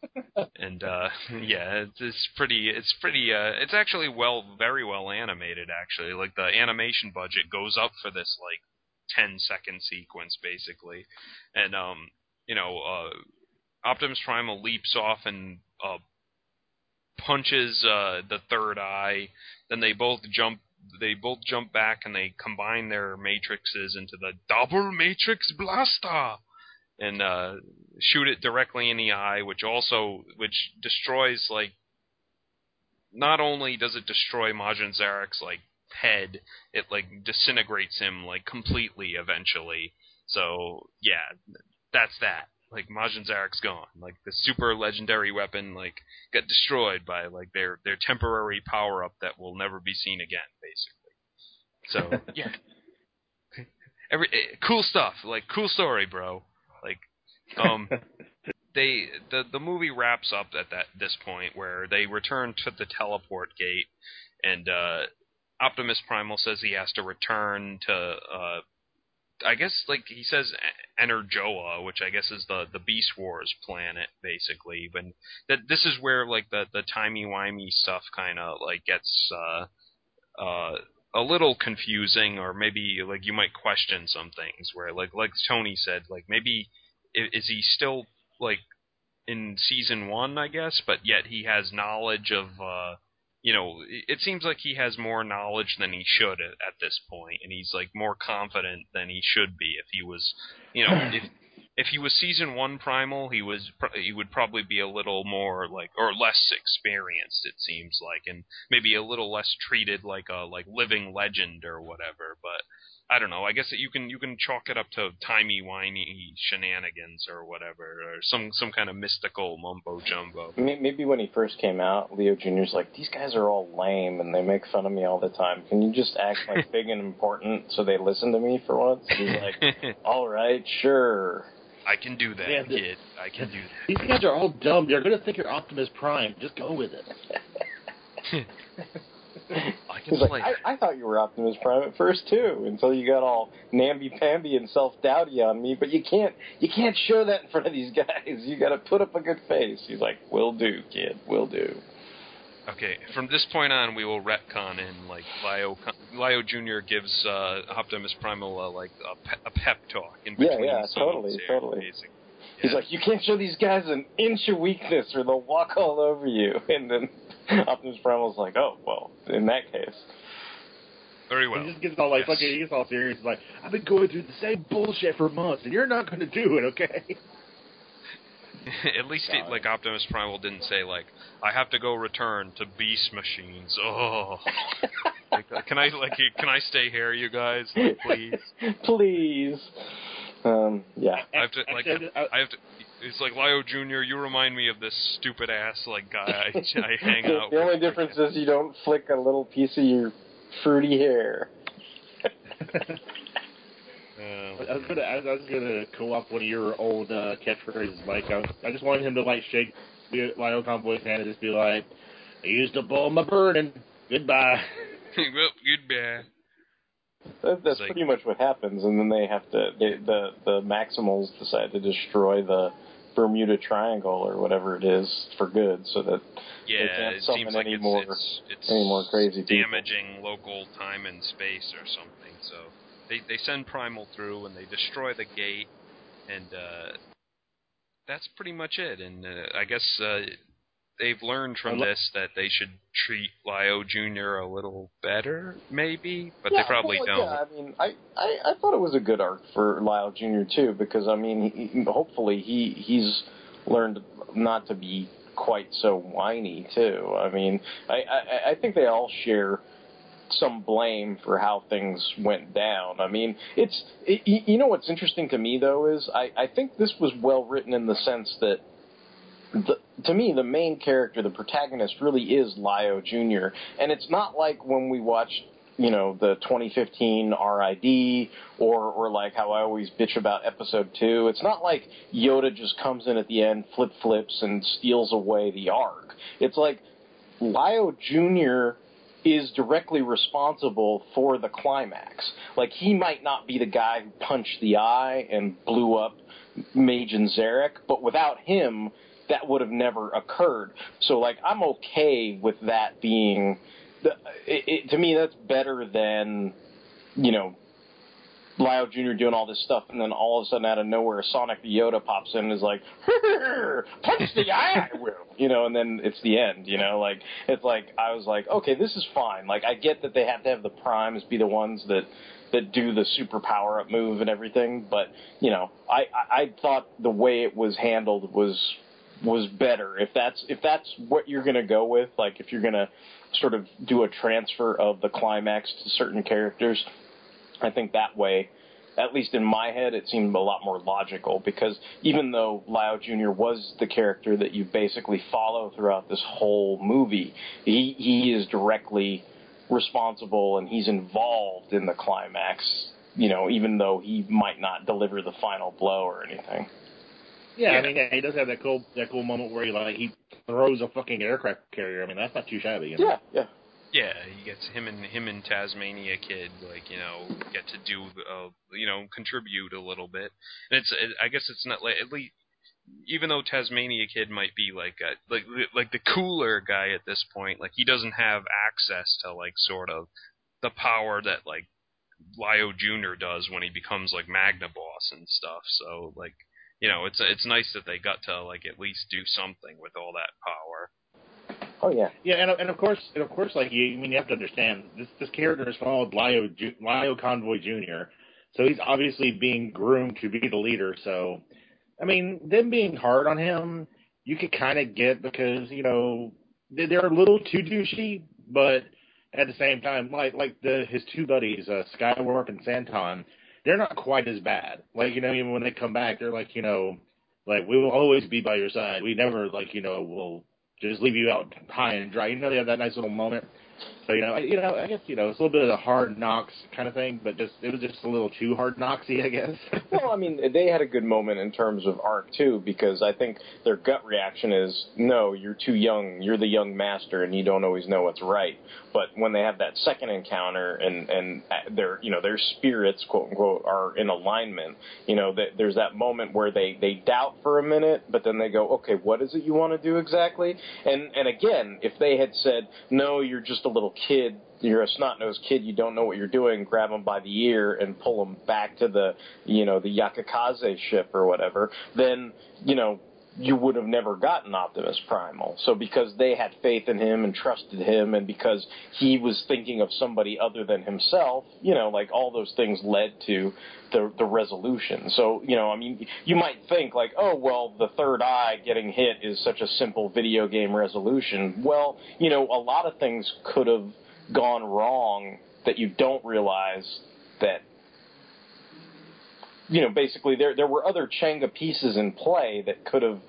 and uh, yeah, it's, it's pretty, it's pretty, uh, it's actually well, very well animated actually. Like the animation budget goes up for this like 10 second sequence basically, and um, you know, uh, Optimus Primal leaps off and uh, punches uh, the third eye. Then they both jump they both jump back and they combine their matrices into the double matrix blaster and uh, shoot it directly in the eye which also which destroys like not only does it destroy Majin Zarak's like head it like disintegrates him like completely eventually. So yeah that's that like Majin Zarak's gone like the super legendary weapon like got destroyed by like their their temporary power up that will never be seen again, basically. So yeah, every eh, cool stuff. Like cool story, bro. Like um, they the the movie wraps up at that this point where they return to the teleport gate, and uh, Optimus Primal says he has to return to uh, I guess like he says Energoa, which I guess is the the Beast Wars planet, basically. But that this is where like the the timey wimey stuff kind of like gets uh uh a little confusing, or maybe like you might question some things. Where like like Tony said, like maybe is he still like in season one, I guess, but yet he has knowledge of uh you know, it- seems like he has more knowledge than he should at, at this point, and he's like more confident than he should be if he was, you know, if if he was season one primal, he was he would probably be a little more like or less experienced. It seems like, and maybe a little less treated like a like living legend or whatever. But I don't know. I guess that you can you can chalk it up to timey wimey shenanigans or whatever, or some some kind of mystical mumbo jumbo. Maybe when he first came out, Lio Jr.'s like, these guys are all lame and they make fun of me all the time. Can you just act like big and important so they listen to me for once? And he's like, all right, sure. I can do that, Yeah, the- kid. I can do that. These guys are all dumb. They're going to think you're Optimus Prime. Just go with it. I can He's like. I, I thought you were Optimus Prime at first too, until you got all namby pamby and self doubty on me. But you can't, you can't show that in front of these guys. You got to put up a good face. He's like, "Will do, kid. Will do." Okay, from this point on, we will retcon in like Lio. Lio Junior gives uh, Optimus Primal uh, like a, pe- a pep talk in between yeah, scenes totally, here, totally. basically. He's like, "You can't show these guys an inch of weakness, or they'll walk all over you." And then Optimus Primal's like, "Oh, well, in that case." Very well. He just gets all like Yes. fucking. He gets all serious. He's like, I've been going through the same bullshit for months, and you're not going to do it, okay? At least it, like Optimus Primal didn't say like I have to go return to Beast Machines. Oh, like, uh, can I like can I stay here, you guys? Like, please. Please. Um, yeah. I have to like I- I have to. It's like Lio Junior. You remind me of this stupid ass like guy I, I hang the, out. the only difference is you don't flick a little piece of your fruity hair. Uh, I was gonna, I was gonna co-op one of your old uh, catchphrases, Mike. I, I just wanted him to like shake Lionel Convoy's hand and just be like, "I used to pull my burden. Goodbye." well, goodbye. That, that's like- pretty much what happens, and then they have to. They, the the Maximals decide to destroy the Bermuda Triangle or whatever it is for good, so that Yeah, can't it summon seems like any it's, more- it's, it's any more crazy people. damaging local time and space or something. So they they send Primal through and they destroy the gate, and uh, that's pretty much it. And uh, I guess uh, they've learned from this that they should treat Lio Junior a little better, maybe, but yeah, they probably well, don't. Yeah, I mean, I, I I thought it was a good arc for Lio Jr. too, because I mean, he- hopefully he he's learned not to be quite so whiny too. I mean, I I, I think they all share some blame for how things went down. I mean, it's it, you know what's interesting to me though is I I think this was well written in the sense that the, to me, the main character, the protagonist, really is Lio Jr. And it's not like when we watched, you know, the 2015 RID or, or like how I always bitch about episode two. It's not like Yoda just comes in at the end, flip flips, and steals away the arc. It's like Lio Jr. is directly responsible for the climax. Like he might not be the guy who punched the eye and blew up Majin Zarak, but without him, that would have never occurred. So like I'm okay with that being. The, it, it, to me, that's better than you know Lio Jr. doing all this stuff, and then all of a sudden, out of nowhere, Sonic the Yoda pops in and is like, "Punch the eye, I will," you know, and then it's the end. You know, like it's like I was like, okay, this is fine. Like I get that they have to have the primes be the ones that that do the super power up move and everything, but you know, I I, I thought the way it was handled was was better. If that's if that's what you're gonna go with, like if you're gonna sort of do a transfer of the climax to certain characters, I think that way, at least in my head, it seemed a lot more logical because even though Lio Jr. was the character that you basically follow throughout this whole movie, he, he is directly responsible and he's involved in the climax, you know, even though he might not deliver the final blow or anything. Yeah, Yeah. I mean, yeah, he does have that cool that cool moment where he like he throws a fucking aircraft carrier. I mean, that's not too shabby. You know? Yeah, yeah. Yeah, he gets him and him and Tasmania Kid like you know get to do uh, you know contribute a little bit, and it's it, I guess it's not like at least even though Tasmania Kid might be like a, like like the cooler guy at this point, like he doesn't have access to like sort of the power that like Lio Junior does when he becomes like Magnaboss and stuff. So like you know it's it's nice that they got to like at least do something with all that power. Oh yeah. Yeah, and and of course, and of course, like you, I mean, you have to understand this this character is followed Lio Ju- Lio Convoy Jr. So he's obviously being groomed to be the leader. So, I mean, them being hard on him, you could kind of get because you know they- they're a little too douchey, but at the same time, like like the his two buddies, uh, Skywarp and Santon, they're not quite as bad. Like you know, even when they come back, they're like you know, like we will always be by your side. We never like you know will just leave you out high and dry. You know, they have that nice little moment. So you know, I, you know, I guess you know it's a little bit of a hard knocks kind of thing, but just it was just a little too hard knocksy, I guess. well, I mean, they had a good moment in terms of arc too, because I think their gut reaction is, "No, you're too young. You're the young master, and you don't always know what's right." But when they have that second encounter, and and uh, their you know their spirits, quote unquote, are in alignment, you know, that there's that moment where they they doubt for a minute, but then they go, "Okay, what is it you want to do exactly?" And and again, if they had said, "No, you're just a little kid." You're a snot-nosed kid. You don't know what you're doing. Grab him by the ear and pull him back to the, you know, the Yakakaze ship or whatever. Then, you know, you would have never gotten Optimus Primal. So because they had faith in him and trusted him, and because he was thinking of somebody other than himself, you know, like all those things led to the the resolution. So you know, I mean, you might think like, oh well, the third eye getting hit is such a simple video game resolution. Well, you know, a lot of things could have gone wrong that you don't realize that you know, basically there there were other Jenga pieces in play that could have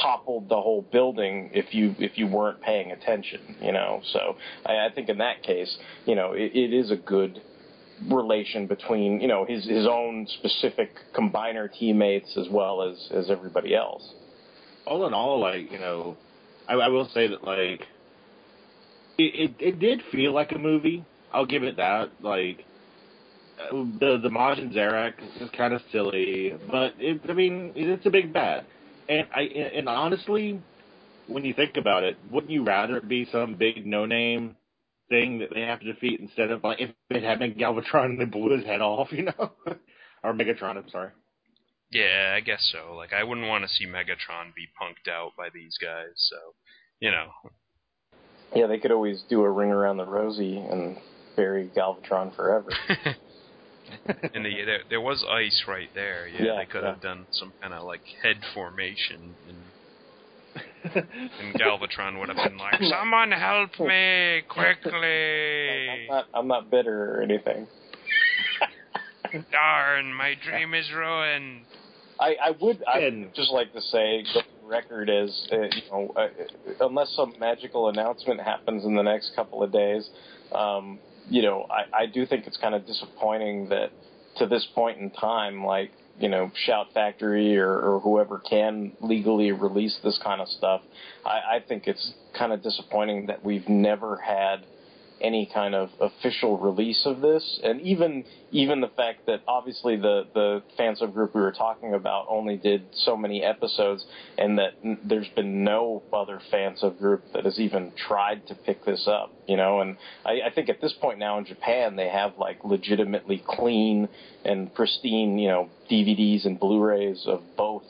toppled the whole building if you if you weren't paying attention. You know, so I, I think in that case, you know, it, it is a good relation between you know his his own specific combiner teammates as well as as everybody else. All in all, like you know, I, I will say that like it, it it did feel like a movie. I'll give it that. Like the the Majin Zarak is kind of silly, but it, I mean it's a big bad. And I and honestly, when you think about it, wouldn't you rather it be some big no name thing that they have to defeat instead of like if it had been Galvatron and they blew his head off, you know, or Megatron? I'm sorry. Yeah, I guess so. Like I wouldn't want to see Megatron be punked out by these guys. So, you know. Yeah, they could always do a ring around the rosy and bury Galvatron forever. and the, there, there was ice right there. Yeah, Yeah, they could yeah. have done some kind of like head formation, and, and Galvatron would have been like, "Someone help me quickly!" I'm not I'm not bitter or anything. Darn, my dream is ruined. I, I would I would just like to say the record is uh, you know uh, unless some magical announcement happens in the next couple of days, um, you know I, I do think it's kind of disappointing that to this point in time, like you know Shout Factory or, or whoever can legally release this kind of stuff, I, I think it's kind of disappointing that we've never had any kind of official release of this, and even even the fact that obviously the the fan sub group we were talking about only did so many episodes, and that there's been no other fan sub group that has even tried to pick this up, you know. And I, I think at this point now in Japan they have like legitimately clean and pristine, you know, DVDs and Blu-rays of both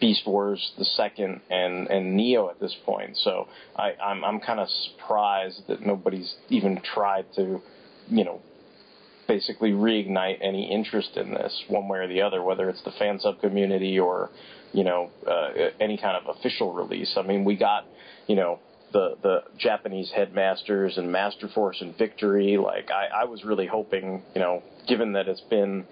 Beast Wars the second and and Neo at this point. So I, I'm I'm kind of surprised that nobody's even tried to, you know, basically reignite any interest in this one way or the other, whether it's the fan sub community or, you know, uh, any kind of official release. I mean, we got, you know. The, the Japanese headmasters and Master Force and Victory, like I, I was really hoping, you know, given that it's been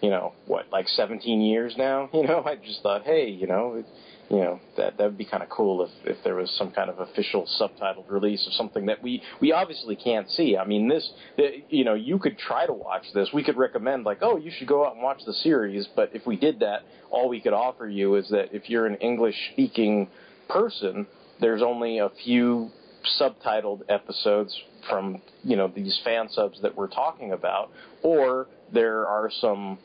you know, what, like 17 years now, you know, I just thought, hey, you know, you know, that that would be kind of cool if if there was some kind of official subtitled release of something that we we obviously can't see. I mean, this, the, you know, you could try to watch this. We could recommend like, oh, you should go out and watch the series. But if we did that, all we could offer you is that if you're an English speaking person, there's only a few subtitled episodes from you know these fan subs that we're talking about, or there are some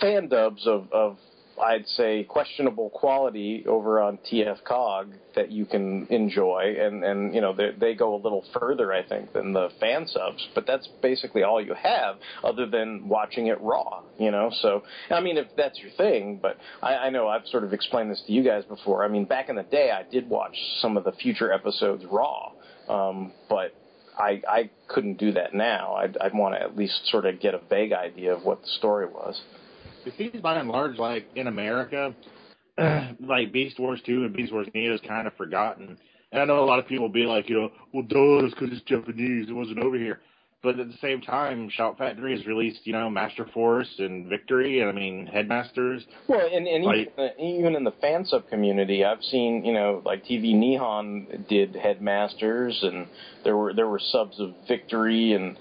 fan dubs of, of I'd say questionable quality over on TF Cog that you can enjoy, and and you know they they go a little further I think than the fan subs, but that's basically all you have other than watching it raw, you know. So I mean if that's your thing, but I, I know I've sort of explained this to you guys before. I mean back in the day I did watch some of the future episodes raw, um, but I, I couldn't do that now. I'd, I'd want to at least sort of get a vague idea of what the story was. It seems by and large, like in America, like Beast Wars 2 and Beast Wars Neo is kind of forgotten. And I know a lot of people will be like, you know, well, duh, it's because it's Japanese. It wasn't over here. But at the same time, Shout Factory has released, you know, Master Force and Victory, and I mean, Headmasters. Well, and, and Like- even, even in the fan sub community, I've seen you know like TV Nihon did Headmasters, and there were there were subs of Victory, and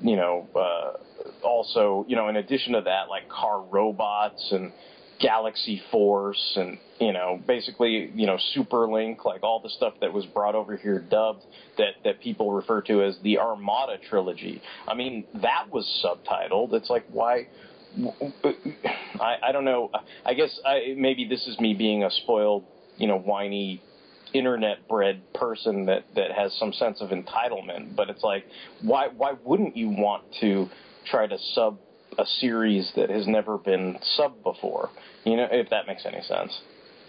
you know uh, also you know in addition to that like Car Robots and Galaxy Force, and you know basically you know Superlink, like all the stuff that was brought over here dubbed that that people refer to as the Armada trilogy. I mean that was subtitled. It's like why. I, I don't know. I guess I, maybe this is me being a spoiled, you know, whiny, internet-bred person that that has some sense of entitlement. But it's like, why why wouldn't you want to try to sub a series that has never been subbed before? You know, if that makes any sense.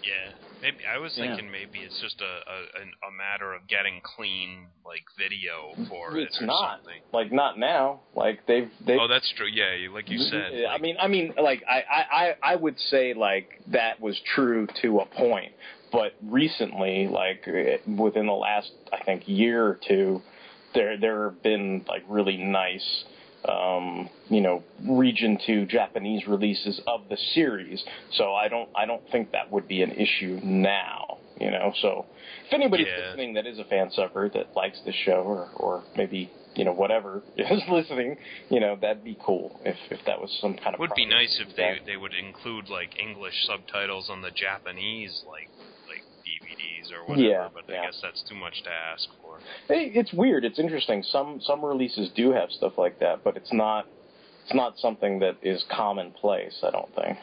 Yeah, maybe I was Yeah. thinking maybe it's just a a, a matter of getting clean like video for It's it or not something. like not now. Like they've they. Oh, that's true. Yeah, like you mm-hmm. said. Yeah, I mean, I mean, like I, I, I I would say like that was true to a point, but recently, like within the last I think year or two, there there have been like really nice, um, you know, region two Japanese releases of the series. So I don't I don't think that would be an issue now. You know, so if anybody's Yeah. listening that is a fan subber that likes the show or or maybe you know whatever is listening, you know that'd be cool if if that was some kind of. would be nice if they they would include like English subtitles on the Japanese like like DVDs or whatever. Yeah, but yeah. I guess that's too much to ask for. Hey, it's weird. It's interesting. Some some releases do have stuff like that, but it's not it's not something that is commonplace. I don't think.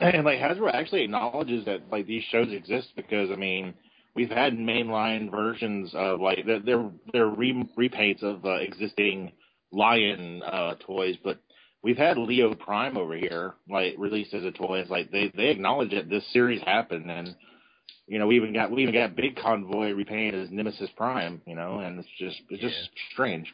And like Hasbro actually acknowledges that like these shows exist because I mean we've had mainline versions of like they're they're, they're re- repaints of uh, existing Lion uh, toys, but we've had Leo Prime over here like released as a toy. It's like they they acknowledge that this series happened and. You know, we even got we even got Big Convoy repainted as Nemesis Prime. You know, and it's just it's just strange.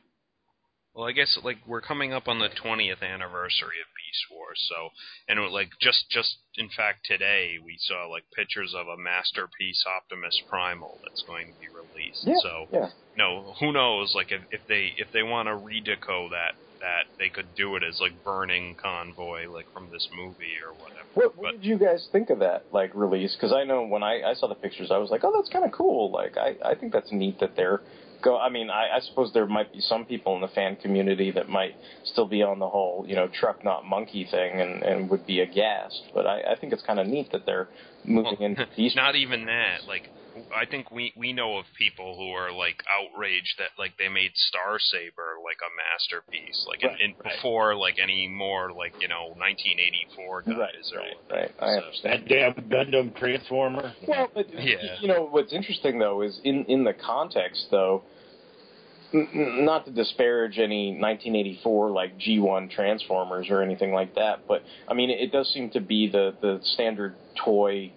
Well, I guess like we're coming up on the 20th anniversary of Beast Wars, so and it, like just just in fact today we saw like pictures of a masterpiece Optimus Primal that's going to be released. Yeah, so yeah. no, who knows? Like if, if they if they want to redeco that that they could do it as like Burning Convoy, like from this movie or whatever. What, what but did you guys think of that like release? Because I know when I, I saw the pictures, I was like, oh, that's kind of cool. Like I I think that's neat that they're go. I mean, I, I suppose there might be some people in the fan community that might still be on the whole you know truck not monkey thing and and would be aghast. But I I think it's kind of neat that they're moving Well, into these. not even that. Like, I think we we know of people who are like outraged that like they made Star Saber like a masterpiece, like Right, in, in right. before like any more like you know 1984 guys Right, or right, whatever. right. I So- understand. That damn Gundam Transformer. Well, but Yeah. you know what's interesting though is in in the context though, n- n- not to disparage any 1984 like G1 Transformers or anything like that, but I mean it, does seem to be the the standard toy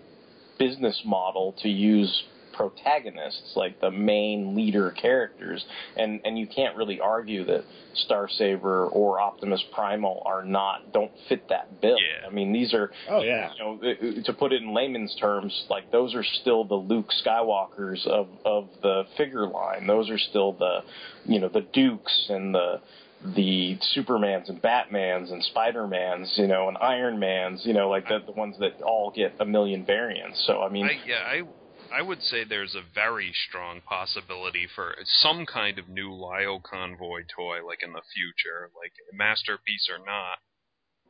business model to use protagonists like the main leader characters and and you can't really argue that Star Saber or Optimus Primal are not don't fit that bill. Yeah. I mean these are Oh yeah. you know, uh, to put it in layman's terms, like those are still the Luke Skywalkers of of the figure line. Those are still the, you know, the Dukes and the the Supermans and Batmans and Spider-Mans, you know, and Iron Mans, you know, like the the ones that all get a million variants. So I mean, I, yeah, I I would say there's a very strong possibility for some kind of new Lio Convoy toy, like in the future, like masterpiece or not.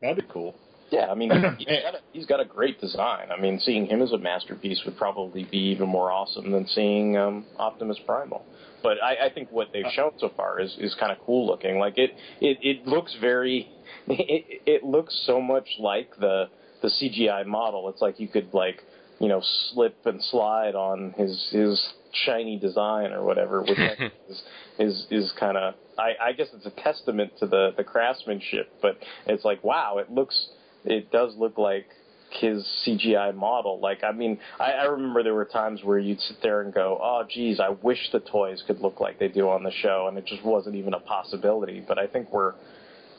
That'd be cool. Yeah, I mean, he's got, a, he's got a great design. I mean, seeing him as a masterpiece would probably be even more awesome than seeing um, Optimus Primal. But I, I think what they've shown so far is, is kind of cool looking. Like it, it, it looks very, it, it looks so much like the the CGI model. It's like you could like, you know, slip and slide on his his shiny design or whatever, which I think is is is kind of. I, I guess it's a testament to the the craftsmanship, but it's like wow, it looks it does look like his CGI model. Like, I mean, I, I remember there were times where you'd sit there and go, "Oh, geez, I wish the toys could look like they do on the show," and it just wasn't even a possibility. But I think we're,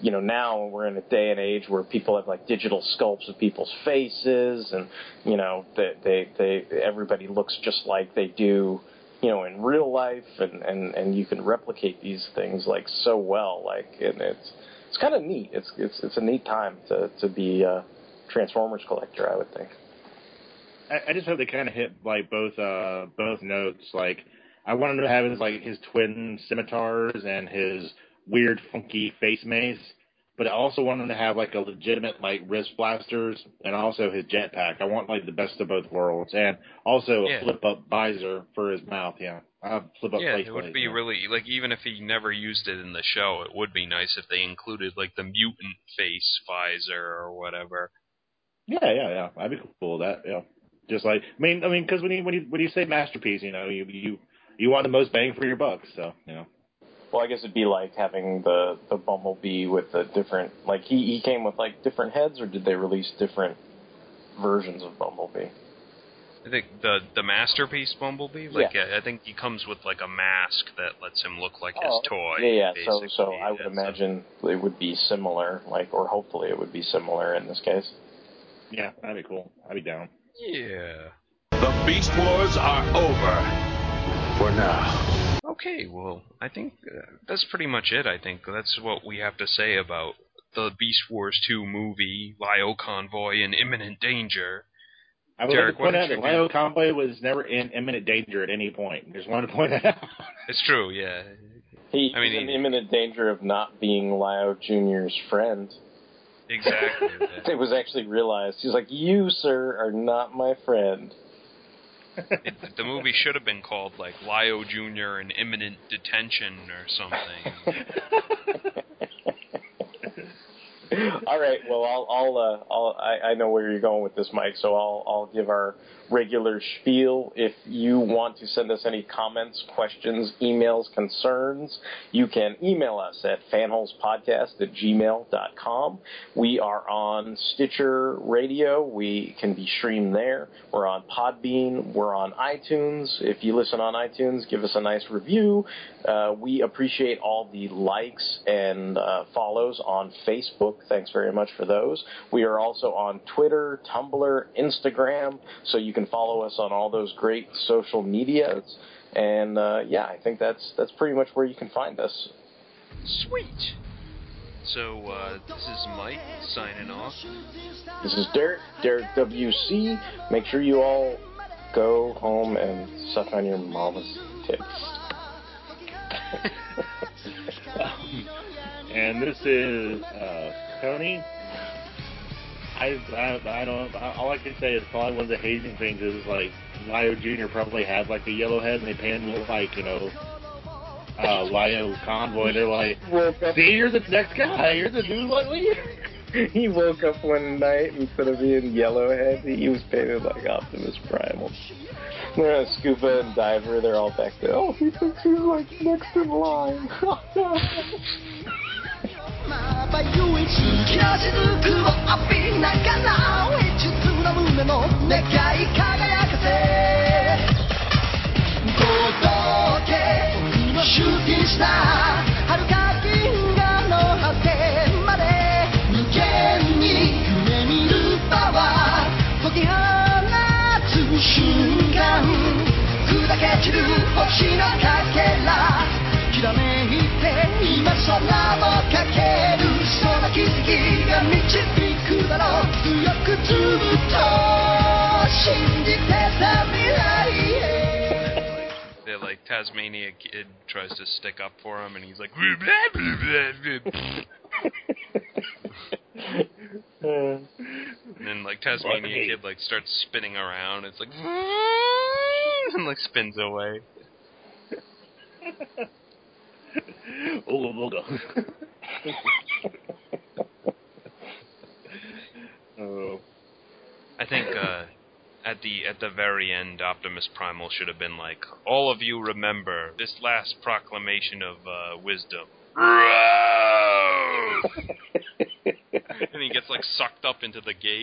you know, now we're in a day and age where people have like digital sculpts of people's faces, and you know, they they, they everybody looks just like they do you know, in real life, and and and you can replicate these things like so well. Like, and it's it's kind of neat. It's it's it's a neat time to to be a Transformers collector. I would think. I, I just hope they kind of hit like both uh both notes. Like I want him to have his like his twin scimitars and his weird funky face maze. but I also want him to have like a legitimate like wrist blasters and also his jetpack. I want like the best of both worlds and also a Yeah. flip up visor for his mouth. Yeah, uh, flip up Yeah, it would be yeah. really like even if he never used it in the show, it would be nice if they included like the mutant face visor or whatever. Yeah, yeah, yeah. I'd be cool with that. Yeah, just like I mean, I mean, because when you when you when you say masterpiece, you know, you you you want the most bang for your buck. So you know. Well, I guess it'd be like having the the Bumblebee with the different like he he came with like different heads, or did they release different versions of Bumblebee? I think the the masterpiece Bumblebee, like I I think he comes with like a mask that lets him look like his Oh, toy. Yeah, yeah. So, basically. so I would Yeah, so- imagine it would be similar, like, or hopefully it would be similar in this case. Yeah, that'd be cool. I'd be down. Yeah. The Beast Wars are over. For now. Okay, well, I think uh, that's pretty much it. I think that's what we have to say about the Beast Wars 2 movie, Lio Convoy in Imminent Danger. I would Derek, like to point out that you do? Lio Convoy was never in imminent danger at any point. Just wanted to point that out. It's true, yeah. He, I mean, he's in he- imminent danger of not being Lio Jr.'s friend. Exactly. yeah. It was actually realized. He's like, You, sir, are not my friend. It, the movie should have been called like Lio Jr. in Imminent Detention or something. All right. Well, I'll, I'll, uh, I'll, I, I know where you're going with this, Mike. So I'll, I'll give our regular spiel. If you want to send us any comments, questions, emails, concerns, you can email us at fanholespodcast at gmail.com. We are on Stitcher Radio. We can be streamed there. We're on Podbean. We're on iTunes. If you listen on iTunes, give us a nice review. Uh, we appreciate all the likes and uh, follows on Facebook. Thanks very much for those. We are also on Twitter, Tumblr, Instagram, so you can follow us on all those great social medias. And uh, yeah, I think that's that's pretty much where you can find us. Sweet. So uh, this is Mike signing off. This is Derek, Derek WC. Make sure you all go home and suck on your mama's tits. and this is uh, Tony. I, I I don't. I, all I can say is probably one of the hazing things is like Lio Jr. probably had like a yellow head and they painted him like you know uh, Lio Convoy. They're like, see, you're the next guy. You're the like me. he woke up one night instead of being Yellowhead, he was painted like Optimus Primal. They're a Scuba and Diver, they're all back there. Oh, he thinks he's like next in line. まばゆい月の雫を浴びながら演出の胸の願い輝かせ届け僕のシューティングスター遥か銀河の果てまで無限に夢見るパワー解き放つ瞬間砕け散る星のかけらきらめいて今空をかけるその奇跡が導くだろう強くずっと信じてた未来へ That like Tasmania kid tries to stick up for him, and he's like, and then like Tasmania kid like starts spinning around. It's like and like spins away. Ooga booga. oh. I think uh, at the at the very end, Optimus Primal should have been like, "All of you remember this last proclamation of uh, wisdom." and he gets like sucked up into the gate.